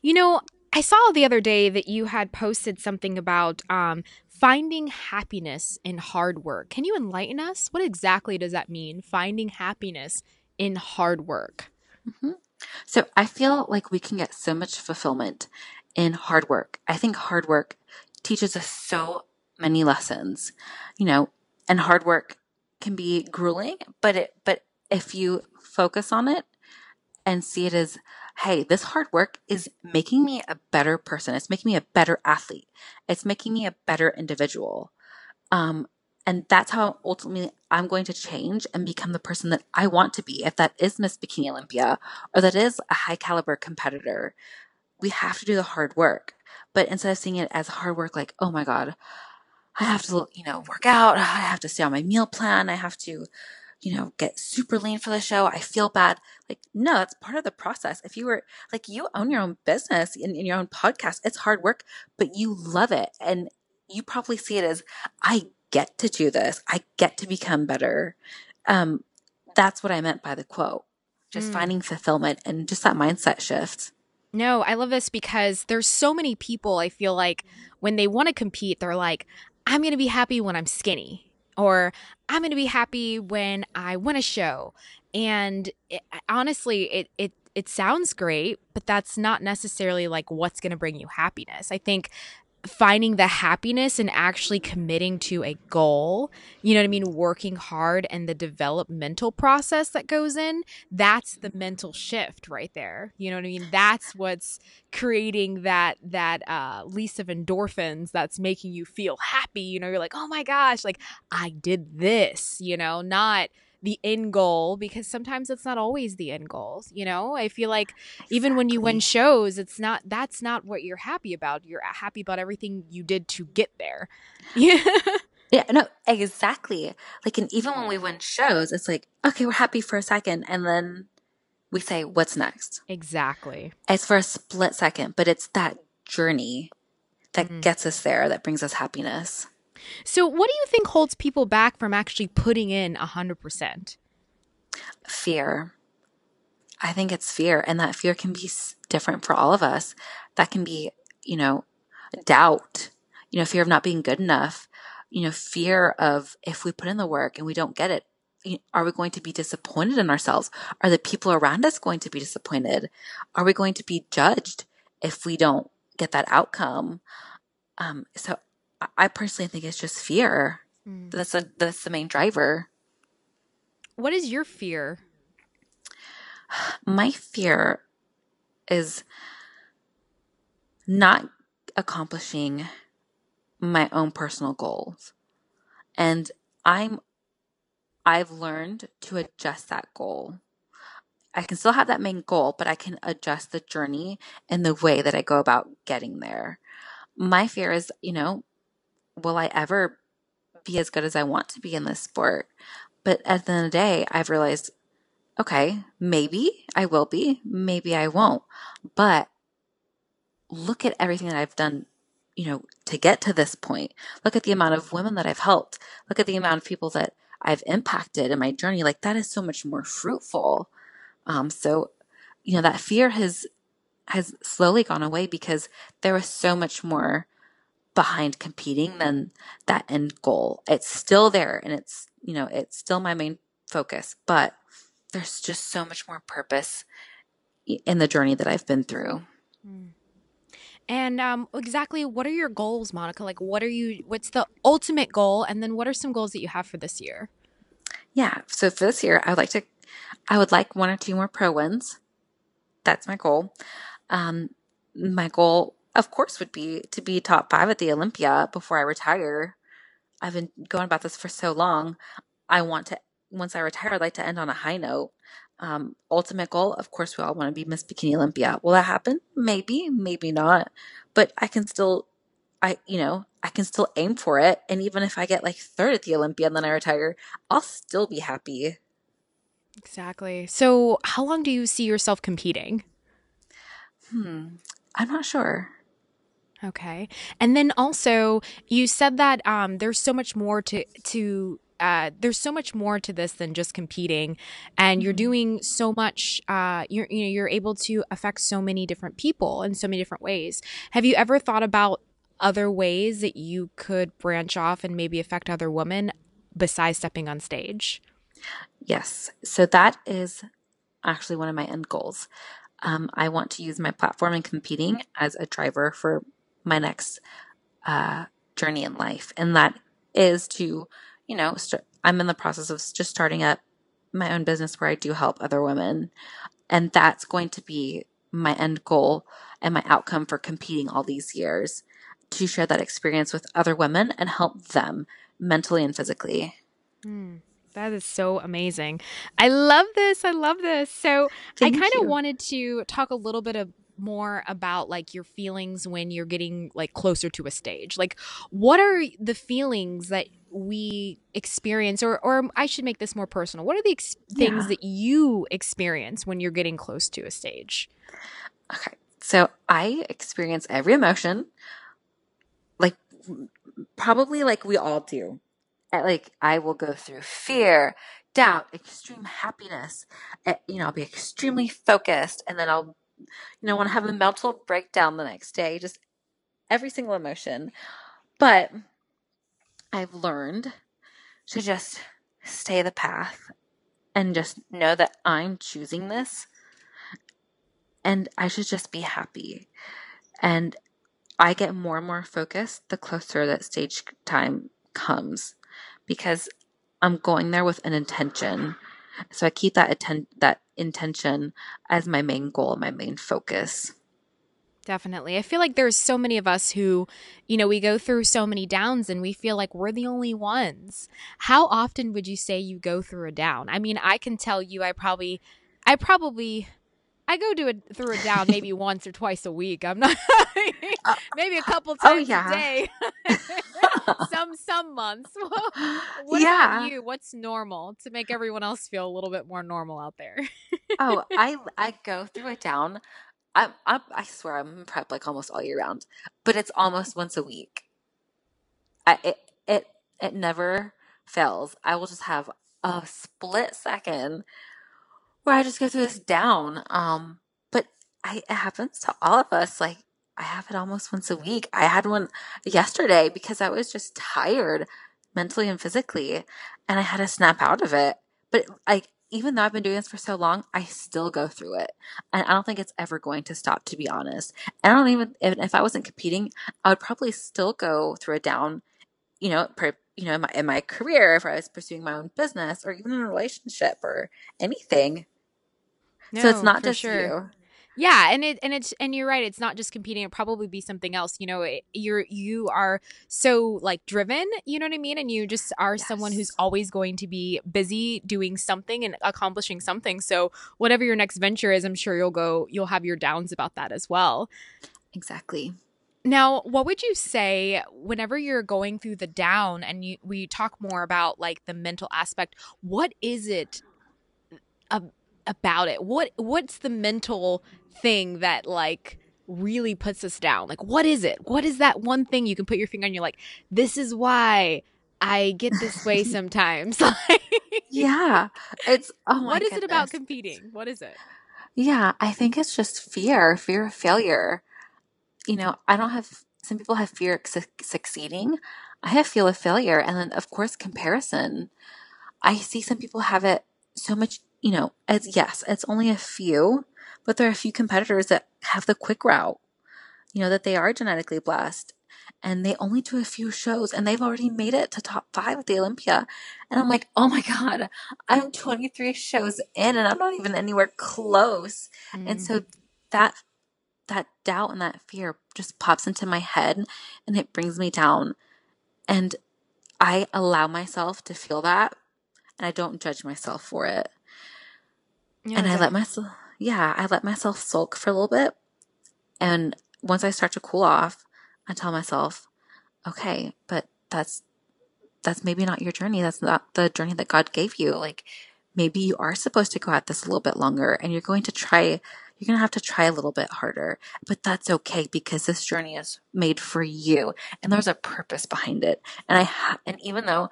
You know, I saw the other day that you had posted something about um, finding happiness in hard work. Can you enlighten us? What exactly does that mean? Finding happiness in hard work. Mm-hmm. So I feel like we can get so much fulfillment in hard work. I think hard work teaches us so many lessons, you know, and hard work can be grueling, but it, but if you focus on it and see it as hey, this hard work is making me a better person. It's making me a better athlete. It's making me a better individual. Um, and that's how ultimately I'm going to change and become the person that I want to be. If that is Miss Bikini Olympia or that is a high caliber competitor, we have to do the hard work. But instead of seeing it as hard work, like, oh my God, I have to, you know, work out. I have to stay on my meal plan. I have to, you know, get super lean for the show. I feel bad. Like, no, that's part of the process. If you were like, you own your own business in, in your own podcast, it's hard work, but you love it. And you probably see it as, I get to do this. I get to become better. Um, that's what I meant by the quote. Just mm. finding fulfillment and just that mindset shift. No, I love this because there's so many people I feel like when they want to compete, they're like, I'm going to be happy when I'm skinny or I'm going to be happy when I win a show. And it, honestly, it it it sounds great, but that's not necessarily like what's going to bring you happiness. I think finding the happiness and actually committing to a goal, you know what I mean, working hard and the developmental process that goes in, that's the mental shift right there. You know what I mean? That's what's creating that that uh lease of endorphins that's making you feel happy. You know, you're like, "Oh my gosh, like I did this," you know, not the end goal because sometimes it's not always the end goals you know? I feel like exactly. even when you win shows it's not that's not what you're happy about. You're happy about everything you did to get there. Yeah yeah no exactly. Like and even when we win shows it's like okay we're happy for a second and then we say what's next? Exactly. It's for a split second but it's that journey that mm-hmm. gets us there that brings us happiness so, what do you think holds people back from actually putting in 100%? Fear. I think it's fear, and that fear can be different for all of us. That can be, you know, doubt, you know, fear of not being good enough, you know, fear of if we put in the work and we don't get it, are we going to be disappointed in ourselves? Are the people around us going to be disappointed? Are we going to be judged if we don't get that outcome? Um, so I personally think it's just fear. Mm. That's a that's the main driver. What is your fear? My fear is not accomplishing my own personal goals. And I'm I've learned to adjust that goal. I can still have that main goal, but I can adjust the journey and the way that I go about getting there. My fear is, you know, will I ever be as good as I want to be in this sport? But at the end of the day, I've realized, okay, maybe I will be, maybe I won't. But look at everything that I've done, you know, to get to this point. Look at the amount of women that I've helped. Look at the amount of people that I've impacted in my journey. Like that is so much more fruitful. Um, so, you know, that fear has has slowly gone away because there was so much more behind competing than that end goal. It's still there and it's, you know, it's still my main focus, but there's just so much more purpose in the journey that I've been through. Mm. And um, exactly what are your goals, Monica? Like, what are you, what's the ultimate goal? And then what are some goals that you have for this year? Yeah. So for this year, I would like to, I would like one or two more pro wins. That's my goal. Um, my goal, of course, would be to be top five at the Olympia before I retire. I've been going about this for so long. I want to, once I retire, I'd like to end on a high note. Um, ultimate goal, of course, we all want to be Miss Bikini Olympia. Will that happen? Maybe, maybe not. But I can still, I, you know, I can still aim for it. And even if I get like third at the Olympia and then I retire, I'll still be happy. Exactly. So, how long do you see yourself competing? Hmm, I'm not sure. Okay. And then also, you said that um, there's so much more to to uh, there's so much more to this than just competing and you're mm-hmm. doing so much uh, you're you know you're able to affect so many different people in so many different ways have you ever thought about other ways that you could branch off and maybe affect other women besides stepping on stage yes so that is actually one of my end goals um, i want to use my platform in competing as a driver for my next uh, journey in life and that is to you know, i st- I'm in the process of just starting up my own business where I do help other women. And that's going to be my end goal and my outcome for competing all these years to share that experience with other women and help them mentally and physically. Mm, that is so amazing. I love this. I love this. So Thank I kind of wanted to talk a little bit of more about like your feelings when you're getting like closer to a stage. Like what are the feelings that we experience or or I should make this more personal. What are the ex- things yeah. that you experience when you're getting close to a stage? Okay. So I experience every emotion like probably like we all do. Like I will go through fear, doubt, extreme happiness. You know, I'll be extremely focused and then I'll you know, I want to have a mental breakdown the next day, just every single emotion. But I've learned to just stay the path and just know that I'm choosing this and I should just be happy. And I get more and more focused the closer that stage time comes because I'm going there with an intention. So I keep that atten- that intention as my main goal, my main focus. Definitely. I feel like there's so many of us who, you know, we go through so many downs and we feel like we're the only ones. How often would you say you go through a down? I mean, I can tell you I probably I probably I go to a, through a down maybe once or twice a week. I'm not uh, maybe a couple oh, times oh, yeah. a day. some some months. what yeah. you? What's normal to make everyone else feel a little bit more normal out there? oh, I I go through it down I, I, I swear I'm prep like almost all year round, but it's almost once a week. I, it, it, it never fails. I will just have a split second where I just go through this down. Um, but I, it happens to all of us. Like I have it almost once a week. I had one yesterday because I was just tired mentally and physically and I had to snap out of it. But like even though I've been doing this for so long, I still go through it. And I don't think it's ever going to stop, to be honest. And I don't even, if, I wasn't competing, I would probably still go through a down, you know, per, you know, in my, in my career, if I was pursuing my own business or even in a relationship or anything. No, so it's not just sure. you. Yeah, and it and it's and you're right. It's not just competing. It probably be something else. You know, it, you're you are so like driven. You know what I mean? And you just are yes. someone who's always going to be busy doing something and accomplishing something. So whatever your next venture is, I'm sure you'll go. You'll have your downs about that as well. Exactly. Now, what would you say whenever you're going through the down and you we talk more about like the mental aspect? What is it? Uh, about it what what's the mental thing that like really puts us down? Like, what is it? What is that one thing you can put your finger on? You're like, this is why I get this way sometimes. yeah. It's, oh What is goodness. it about competing? What is it? Yeah. I think it's just fear, fear of failure. You know, I don't have, some people have fear of su- succeeding. I have fear of failure. And then, of course, comparison. I see some people have it so much, you know, as yes, it's only a few, but there are a few competitors that have the quick route, you know, that they are genetically blessed and they only do a few shows and they've already made it to top five at the Olympia. And I'm like, oh my God, I'm 23 shows in and I'm not even anywhere close. Mm. And so that, that doubt and that fear just pops into my head and it brings me down. And I allow myself to feel that and I don't judge myself for it. Yeah, and I let myself, yeah, I let myself sulk for a little bit. And once I start to cool off, I tell myself, okay, but that's, that's maybe not your journey. That's not the journey that God gave you. Like maybe you are supposed to go at this a little bit longer and you're going to try, you're going to have to try a little bit harder, but that's okay because this journey is made for you and there's a purpose behind it. And I, ha- and even though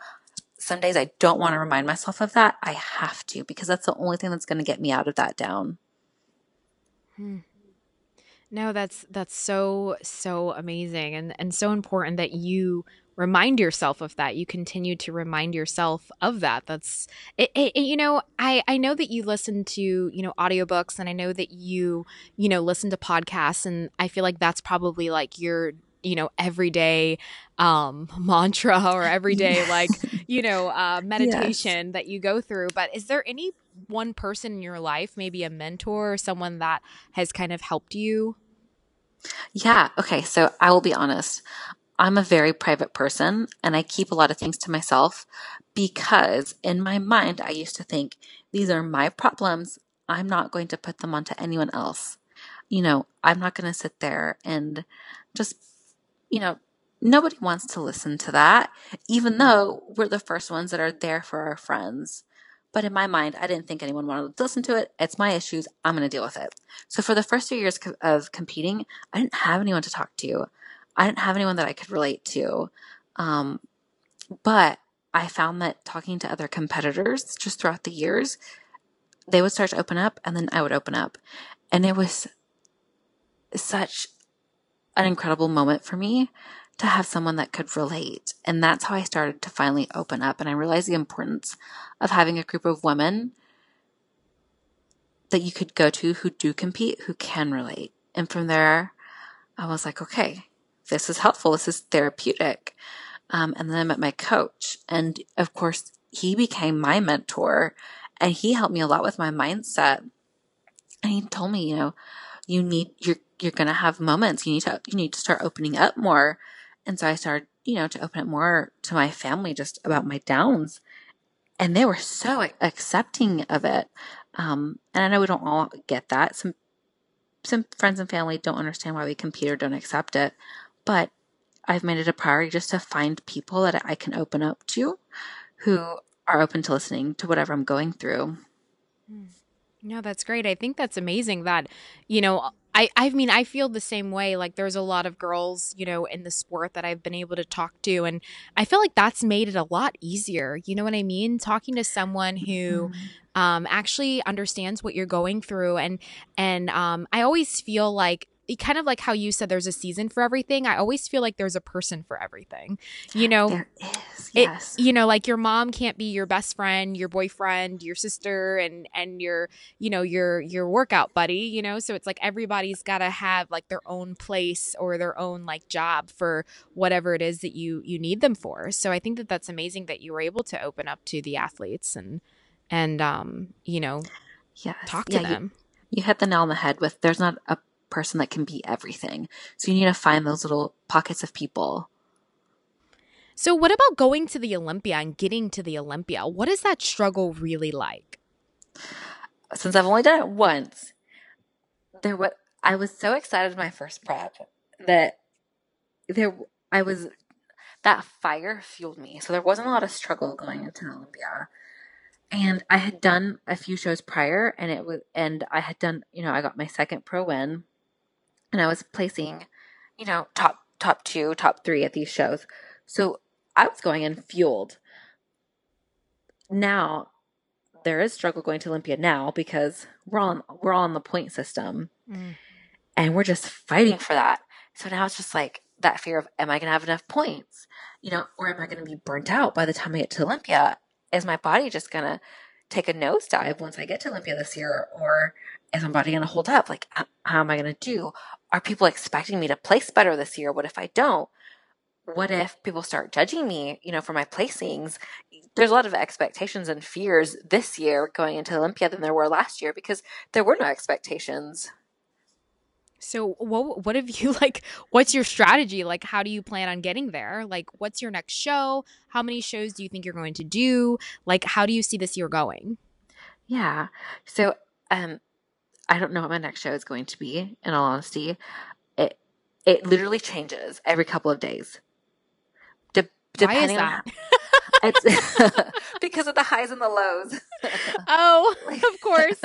some days I don't want to remind myself of that, I have to because that's the only thing that's going to get me out of that down. Hmm. No, that's that's so so amazing and and so important that you remind yourself of that. You continue to remind yourself of that. That's it, it, you know, I I know that you listen to, you know, audiobooks and I know that you, you know, listen to podcasts and I feel like that's probably like your you know everyday um mantra or everyday like you know uh meditation yes. that you go through but is there any one person in your life, maybe a mentor or someone that has kind of helped you? Yeah. Okay. So I will be honest. I'm a very private person and I keep a lot of things to myself because in my mind, I used to think these are my problems. I'm not going to put them onto anyone else. You know, I'm not going to sit there and just, you know, nobody wants to listen to that, even though we're the first ones that are there for our friends. But in my mind, I didn't think anyone wanted to listen to it. It's my issues. I'm going to deal with it. So for the first few years of competing, I didn't have anyone to talk to. I didn't have anyone that I could relate to. Um, but I found that talking to other competitors just throughout the years, they would start to open up and then I would open up. And it was such an incredible moment for me to have someone that could relate. And that's how I started to finally open up. And I realized the importance of having a group of women that you could go to who do compete, who can relate. And from there, I was like, okay, this is helpful. This is therapeutic. Um, and then I met my coach. And of course, he became my mentor and he helped me a lot with my mindset. And he told me, you know, you need, you're, you're going to have moments. You need to, you need to start opening up more and so I started, you know, to open up more to my family just about my downs. And they were so accepting of it. Um, and I know we don't all get that. Some, some friends and family don't understand why we compete or don't accept it. But I've made it a priority just to find people that I can open up to who are open to listening to whatever I'm going through. Hmm. No, that's great. I think that's amazing that, you know, I, I mean, I feel the same way. Like, there's a lot of girls, you know, in the sport that I've been able to talk to. And I feel like that's made it a lot easier. You know what I mean? Talking to someone who mm-hmm. um, actually understands what you're going through. And, and um, I always feel like, kind of like how you said there's a season for everything. I always feel like there's a person for everything. You know, there is. Yes. It, you know, like your mom can't be your best friend, your boyfriend, your sister, and and your you know your your workout buddy. You know, so it's like everybody's got to have like their own place or their own like job for whatever it is that you you need them for. So I think that that's amazing that you were able to open up to the athletes and and um you know yes. talk to yeah, them. You, you hit the nail on the head with there's not a person that can be everything. So you need to find those little pockets of people. So what about going to the Olympia and getting to the Olympia? What is that struggle really like? Since I've only done it once, there what I was so excited my first prep that there I was that fire fueled me. So there wasn't a lot of struggle going into Olympia and I had done a few shows prior and it was and I had done you know I got my second pro win and I was placing you know top top 2 top 3 at these shows. So I was going in fueled. Now there is struggle going to Olympia now because we're on we're on the point system. Mm. and we're just fighting for that. So now it's just like that fear of am I going to have enough points? You know or am I going to be burnt out by the time I get to Olympia? Is my body just gonna take a nosedive once I get to Olympia this year? Or is my body gonna hold up? Like, how am I gonna do? Are people expecting me to place better this year? What if I don't? What if people start judging me, you know, for my placings? There's a lot of expectations and fears this year going into Olympia than there were last year because there were no expectations. So what what have you like what's your strategy? Like how do you plan on getting there? Like what's your next show? How many shows do you think you're going to do? Like how do you see this year going? Yeah. So um I don't know what my next show is going to be in all honesty. It it literally changes every couple of days. De- depending on it's because of the highs and the lows. oh, of course.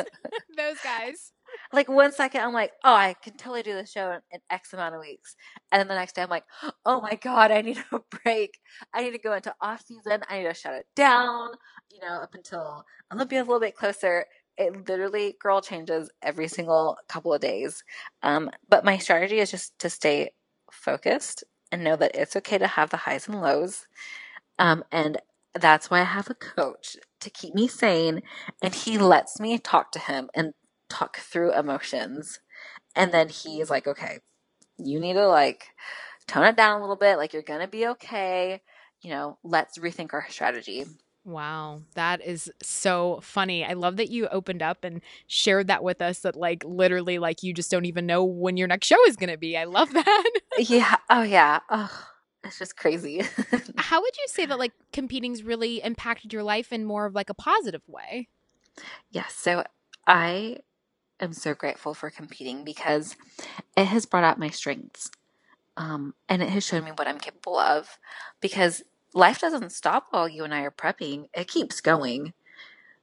Those guys like one second I'm like, oh, I can totally do this show in, in, X amount of weeks, and then the next day I'm like, oh my god, I need a break. I need to go into off season. I need to shut it down. You know, up until Olympia's a little bit closer. It literally girl changes every single couple of days. Um, but my strategy is just to stay focused and know that it's okay to have the highs and lows. Um, and that's why I have a coach to keep me sane, and he lets me talk to him and talk through emotions. And then he's like, okay, you need to like tone it down a little bit. Like, you're going to be okay. You know, let's rethink our strategy. Wow, that is so funny. I love that you opened up and shared that with us that like literally like you just don't even know when your next show is going to be. I love that. yeah. Oh yeah. Oh, it's just crazy. How would you say that like competing's really impacted your life in more of like a positive way? Yes. Yeah, so I am so grateful for competing because it has brought out my strengths. Um, and it has shown me what I'm capable of because life doesn't stop while you and I are prepping. It keeps going.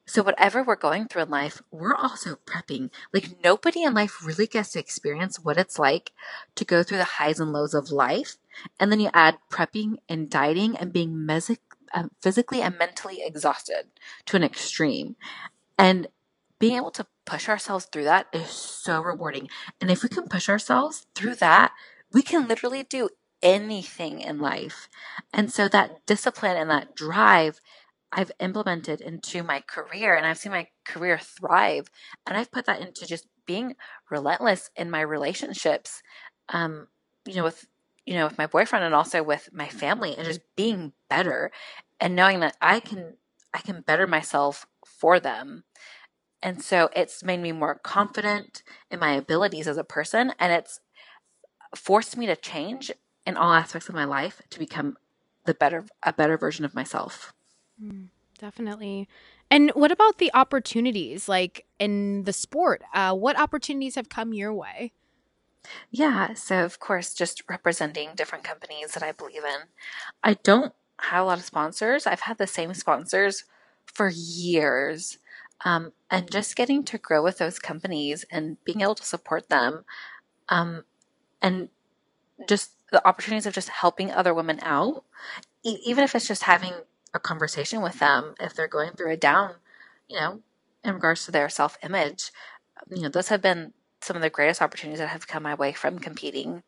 So whatever we're going through in life, we're also prepping. Like nobody in life really gets to experience what it's like to go through the highs and lows of life. And then you add prepping and dieting and being mes- uh, physically and mentally exhausted to an extreme. And being able to push ourselves through that is so rewarding. And if we can push ourselves through that, we can literally do anything in life. And so that discipline and that drive I've implemented into my career and I've seen my career thrive. And I've put that into just being relentless in my relationships, um, you know, with, you know, with my boyfriend and also with my family and just being better and knowing that I can, I can better myself for them. And so it's made me more confident in my abilities as a person and it's forced me to change in all aspects of my life to become the better a better version of myself. Mm, definitely. And what about the opportunities like in the sport? Uh, what opportunities have come your way? Yeah, so of course, just representing different companies that I believe in. I don't have a lot of sponsors. I've had the same sponsors for years. Um, and just getting to grow with those companies and being able to support them um, and just the opportunities of just helping other women out e- even if it's just having a conversation with them if they're going through a down you know in regards to their self-image you know those have been some of the greatest opportunities that have come my way from competing.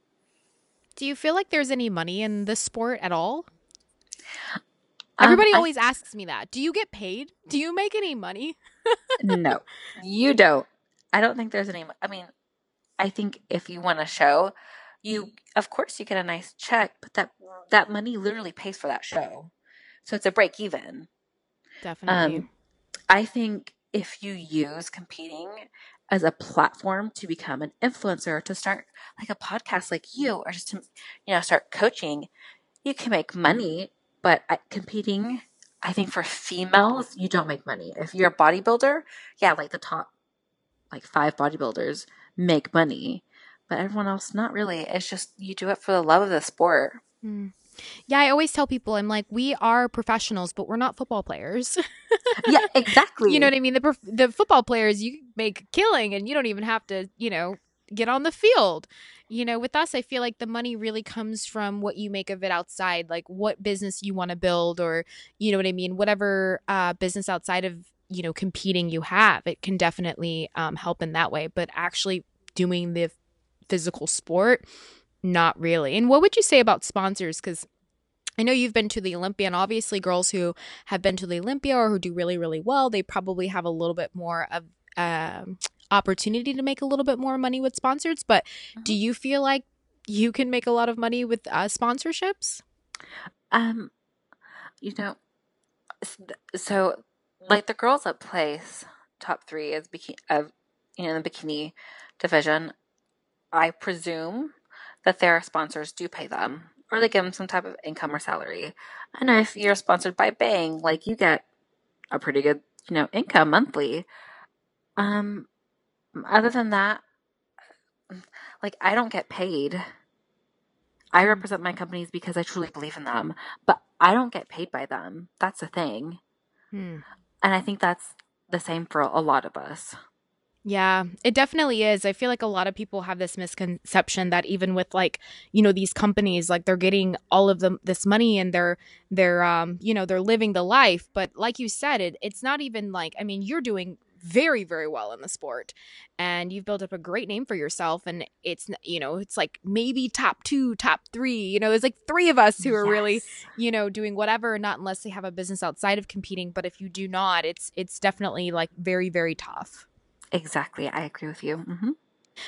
Do you feel like there's any money in this sport at all? Um, Everybody um, always I, asks me that. Do you get paid? Do you make any money? No, you don't. I don't think there's any. I mean, I think if you want a show, you of course you get a nice check, but that that money literally pays for that show, so it's a break even. Definitely. Um, I think if you use competing as a platform to become an influencer, to start like a podcast like you, or just to you know start coaching, you can make money. But competing, I think for females, you don't make money. If you're a bodybuilder, yeah, like the top like five bodybuilders make money, but everyone else not really. It's just you do it for the love of the sport. Mm. Yeah, I always tell people, I'm like, we are professionals, but we're not football players. yeah, exactly. You know what I mean? The the football players, you make killing, and you don't even have to, you know, get on the field. You know, with us, I feel like the money really comes from what you make of it outside, like what business you want to build, or you know what I mean, whatever uh, business outside of you know competing you have. It can definitely um, help in that way, but actually doing the physical sport not really. And what would you say about sponsors? Because I know you've been to the Olympia, and obviously, girls who have been to the Olympia or who do really, really well, they probably have a little bit more of um, opportunity to make a little bit more money with sponsors. But uh-huh. do you feel like you can make a lot of money with uh, sponsorships? Um, you know, so like the girls at Place, top three is bikini of you know the bikini division. I presume that their sponsors do pay them or they give them some type of income or salary. And if you're sponsored by Bang, like you get a pretty good, you know, income monthly. Um, other than that, like I don't get paid. I represent my companies because I truly believe in them, but I don't get paid by them. That's the thing. Hmm. And I think that's the same for a lot of us. Yeah, it definitely is. I feel like a lot of people have this misconception that even with like, you know, these companies like they're getting all of them this money and they're they're um, you know, they're living the life, but like you said it it's not even like I mean, you're doing very very well in the sport and you've built up a great name for yourself and it's you know it's like maybe top 2 top 3 you know there's like 3 of us who are yes. really you know doing whatever not unless they have a business outside of competing but if you do not it's it's definitely like very very tough Exactly. I agree with you. Mm-hmm.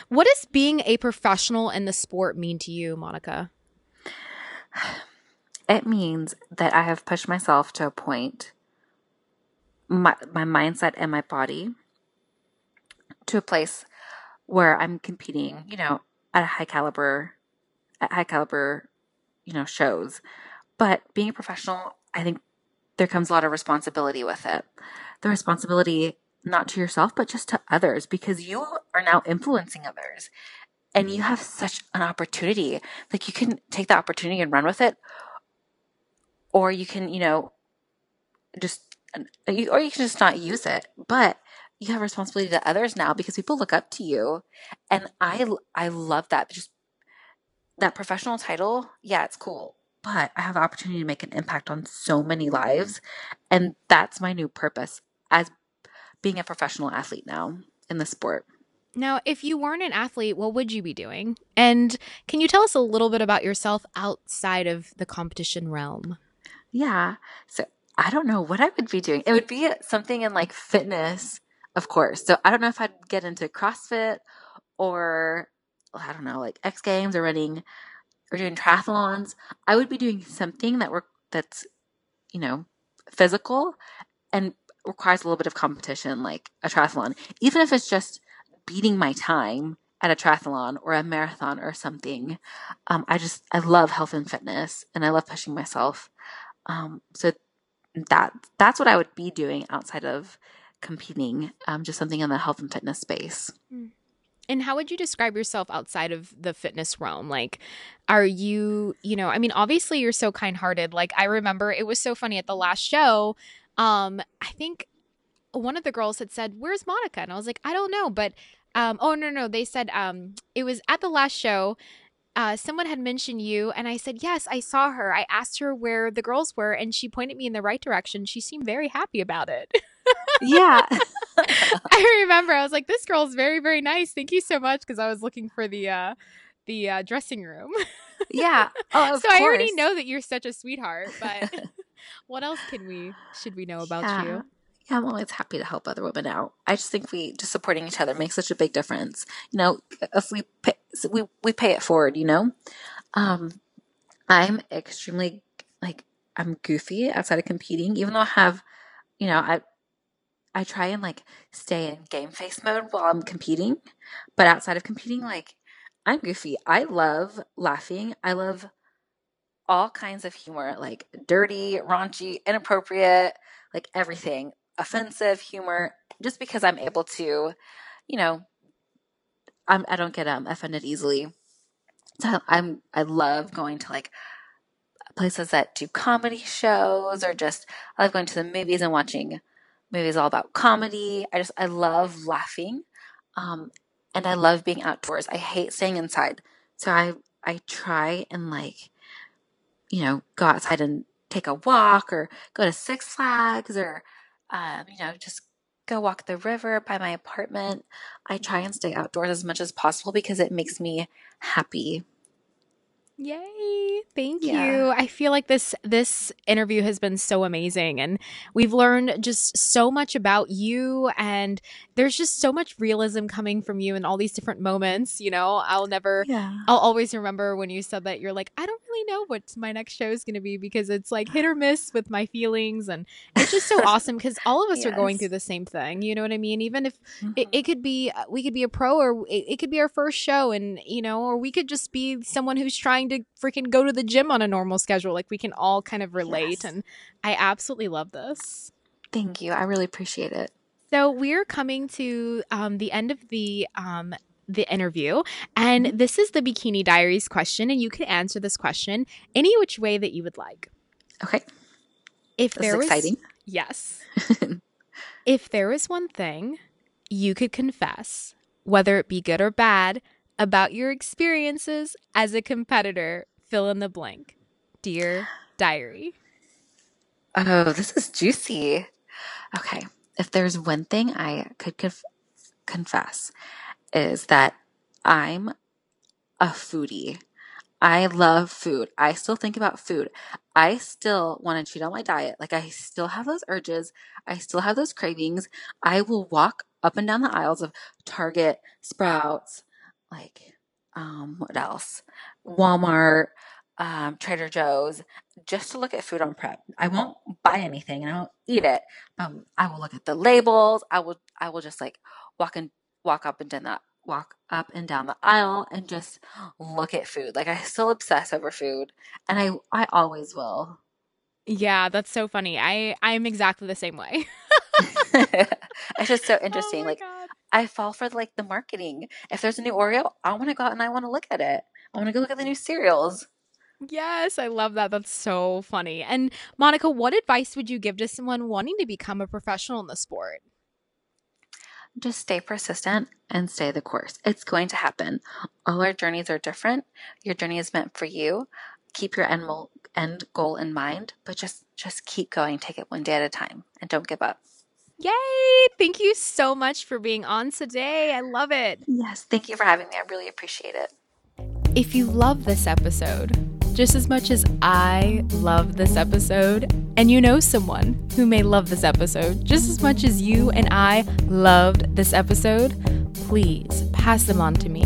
What does being a professional in the sport mean to you, Monica? It means that I have pushed myself to a point, my, my mindset and my body, to a place where I'm competing, you know, at a high caliber, at high caliber, you know, shows. But being a professional, I think there comes a lot of responsibility with it. The responsibility not to yourself, but just to others because you are now influencing others and you have such an opportunity. Like you can take that opportunity and run with it, or you can, you know, just, or you can just not use it. But you have responsibility to others now because people look up to you. And I, I love that. Just that professional title. Yeah, it's cool. But I have the opportunity to make an impact on so many lives. And that's my new purpose as being a professional athlete now in the sport. Now, if you weren't an athlete, what would you be doing? And can you tell us a little bit about yourself outside of the competition realm? Yeah. So I don't know what I would be doing. It would be something in like fitness, of course. So I don't know if I'd get into CrossFit or I don't know, like X Games or running or doing triathlons. I would be doing something that work that's, you know, physical and requires a little bit of competition, like a triathlon, even if it's just beating my time at a triathlon or a marathon or something. Um, I just, I love health and fitness and I love pushing myself. Um, so that, that's what I would be doing outside of competing, um, just something in the health and fitness space. Hmm. And how would you describe yourself outside of the fitness realm? Like, are you, you know, I mean, obviously you're so kind hearted. Like, I remember it was so funny at the last show. Um, I think one of the girls had said, "Where's Monica?" And I was like, "I don't know," but um, oh no, no, they said um, it was at the last show. Uh, someone had mentioned you, and I said, Yes, I saw her. I asked her where the girls were, and she pointed me in the right direction. She seemed very happy about it. yeah. I remember I was like, this girl's very, very nice. Thank you so much. Because I was looking for the uh the uh, dressing room. yeah. Oh, so course. I already know that you're such a sweetheart, but what else can we should we know about yeah. you? Yeah, I'm always happy to help other women out. I just think we just supporting each other makes such a big difference. You know, if we pay, we we pay it forward, you know. Um, I'm extremely like I'm goofy outside of competing, even though I have, you know, I I try and like stay in game face mode while I'm competing, but outside of competing, like I'm goofy. I love laughing. I love all kinds of humor, like dirty, raunchy, inappropriate, like everything offensive humor just because I'm able to, you know, I'm, I don't get um, offended easily. So I'm I love going to like places that do comedy shows or just I love going to the movies and watching movies all about comedy. I just I love laughing. Um, and I love being outdoors. I hate staying inside. So I I try and like you know, go outside and take a walk or go to Six Flags or um, you know, just go walk the river by my apartment. I try and stay outdoors as much as possible because it makes me happy. Yay. Thank yeah. you. I feel like this this interview has been so amazing and we've learned just so much about you and there's just so much realism coming from you in all these different moments, you know. I'll never yeah. I'll always remember when you said that you're like I don't really know what my next show is going to be because it's like hit or miss with my feelings and it's just so awesome cuz all of us yes. are going through the same thing, you know what I mean? Even if mm-hmm. it, it, could be uh, we could be a pro or it, it could be our first show and you know or we could just be someone who's trying to freaking go to the gym on a normal schedule. Like we can all kind of relate. Yes. And I absolutely love this. Thank you. I really appreciate it. So we're coming to um, the end of the um, the interview, and mm-hmm. this is the Bikini Diaries question, and you can answer this question any which way that you would like. Okay. If this there was exciting, yes. if there was one thing you could confess, whether it be good or bad, about your experiences as a competitor, fill in the blank. Dear diary. Oh, this is juicy. Okay. If there's one thing I could conf- confess is that I'm a foodie. I love food. I still think about food. I still want to cheat on my diet. Like I still have those urges. I still have those cravings. I will walk up and down the aisles of Target, Sprouts, like um, what else? Walmart, um, Trader Joe's, just to look at food on prep. I won't buy anything and I won't eat it. Um, I will look at the labels. I will I will just like walk and walk up and down that walk up and down the aisle and just look at food. Like I still obsess over food and I I always will. Yeah, that's so funny. I I'm exactly the same way. it's just so oh interesting. Oh like God. I fall for like the marketing. If there's a new Oreo, I want to go out and I want to look at it. I want to go look at the new cereals. Yes, I love that. That's so funny. And Monica, what advice would you give to someone wanting to become a professional in the sport? Just stay persistent and stay the course. It's going to happen. All our journeys are different. Your journey is meant for you. Keep your end, end goal in mind, but just just keep going. Take it one day at a time and don't give up. Yay! Thank you so much for being on today. I love it. Yes, thank you for having me. I really appreciate it. If you love this episode, just as much as I love this episode, and you know someone who may love this episode just as much as you and I loved this episode, please pass them on to me.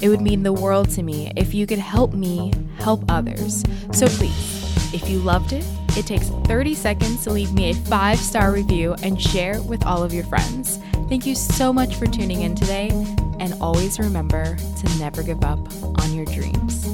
It would mean the world to me if you could help me help others. So please, if you loved it, it takes 30 seconds to leave me a five star review and share with all of your friends. Thank you so much for tuning in today, and always remember to never give up on your dreams.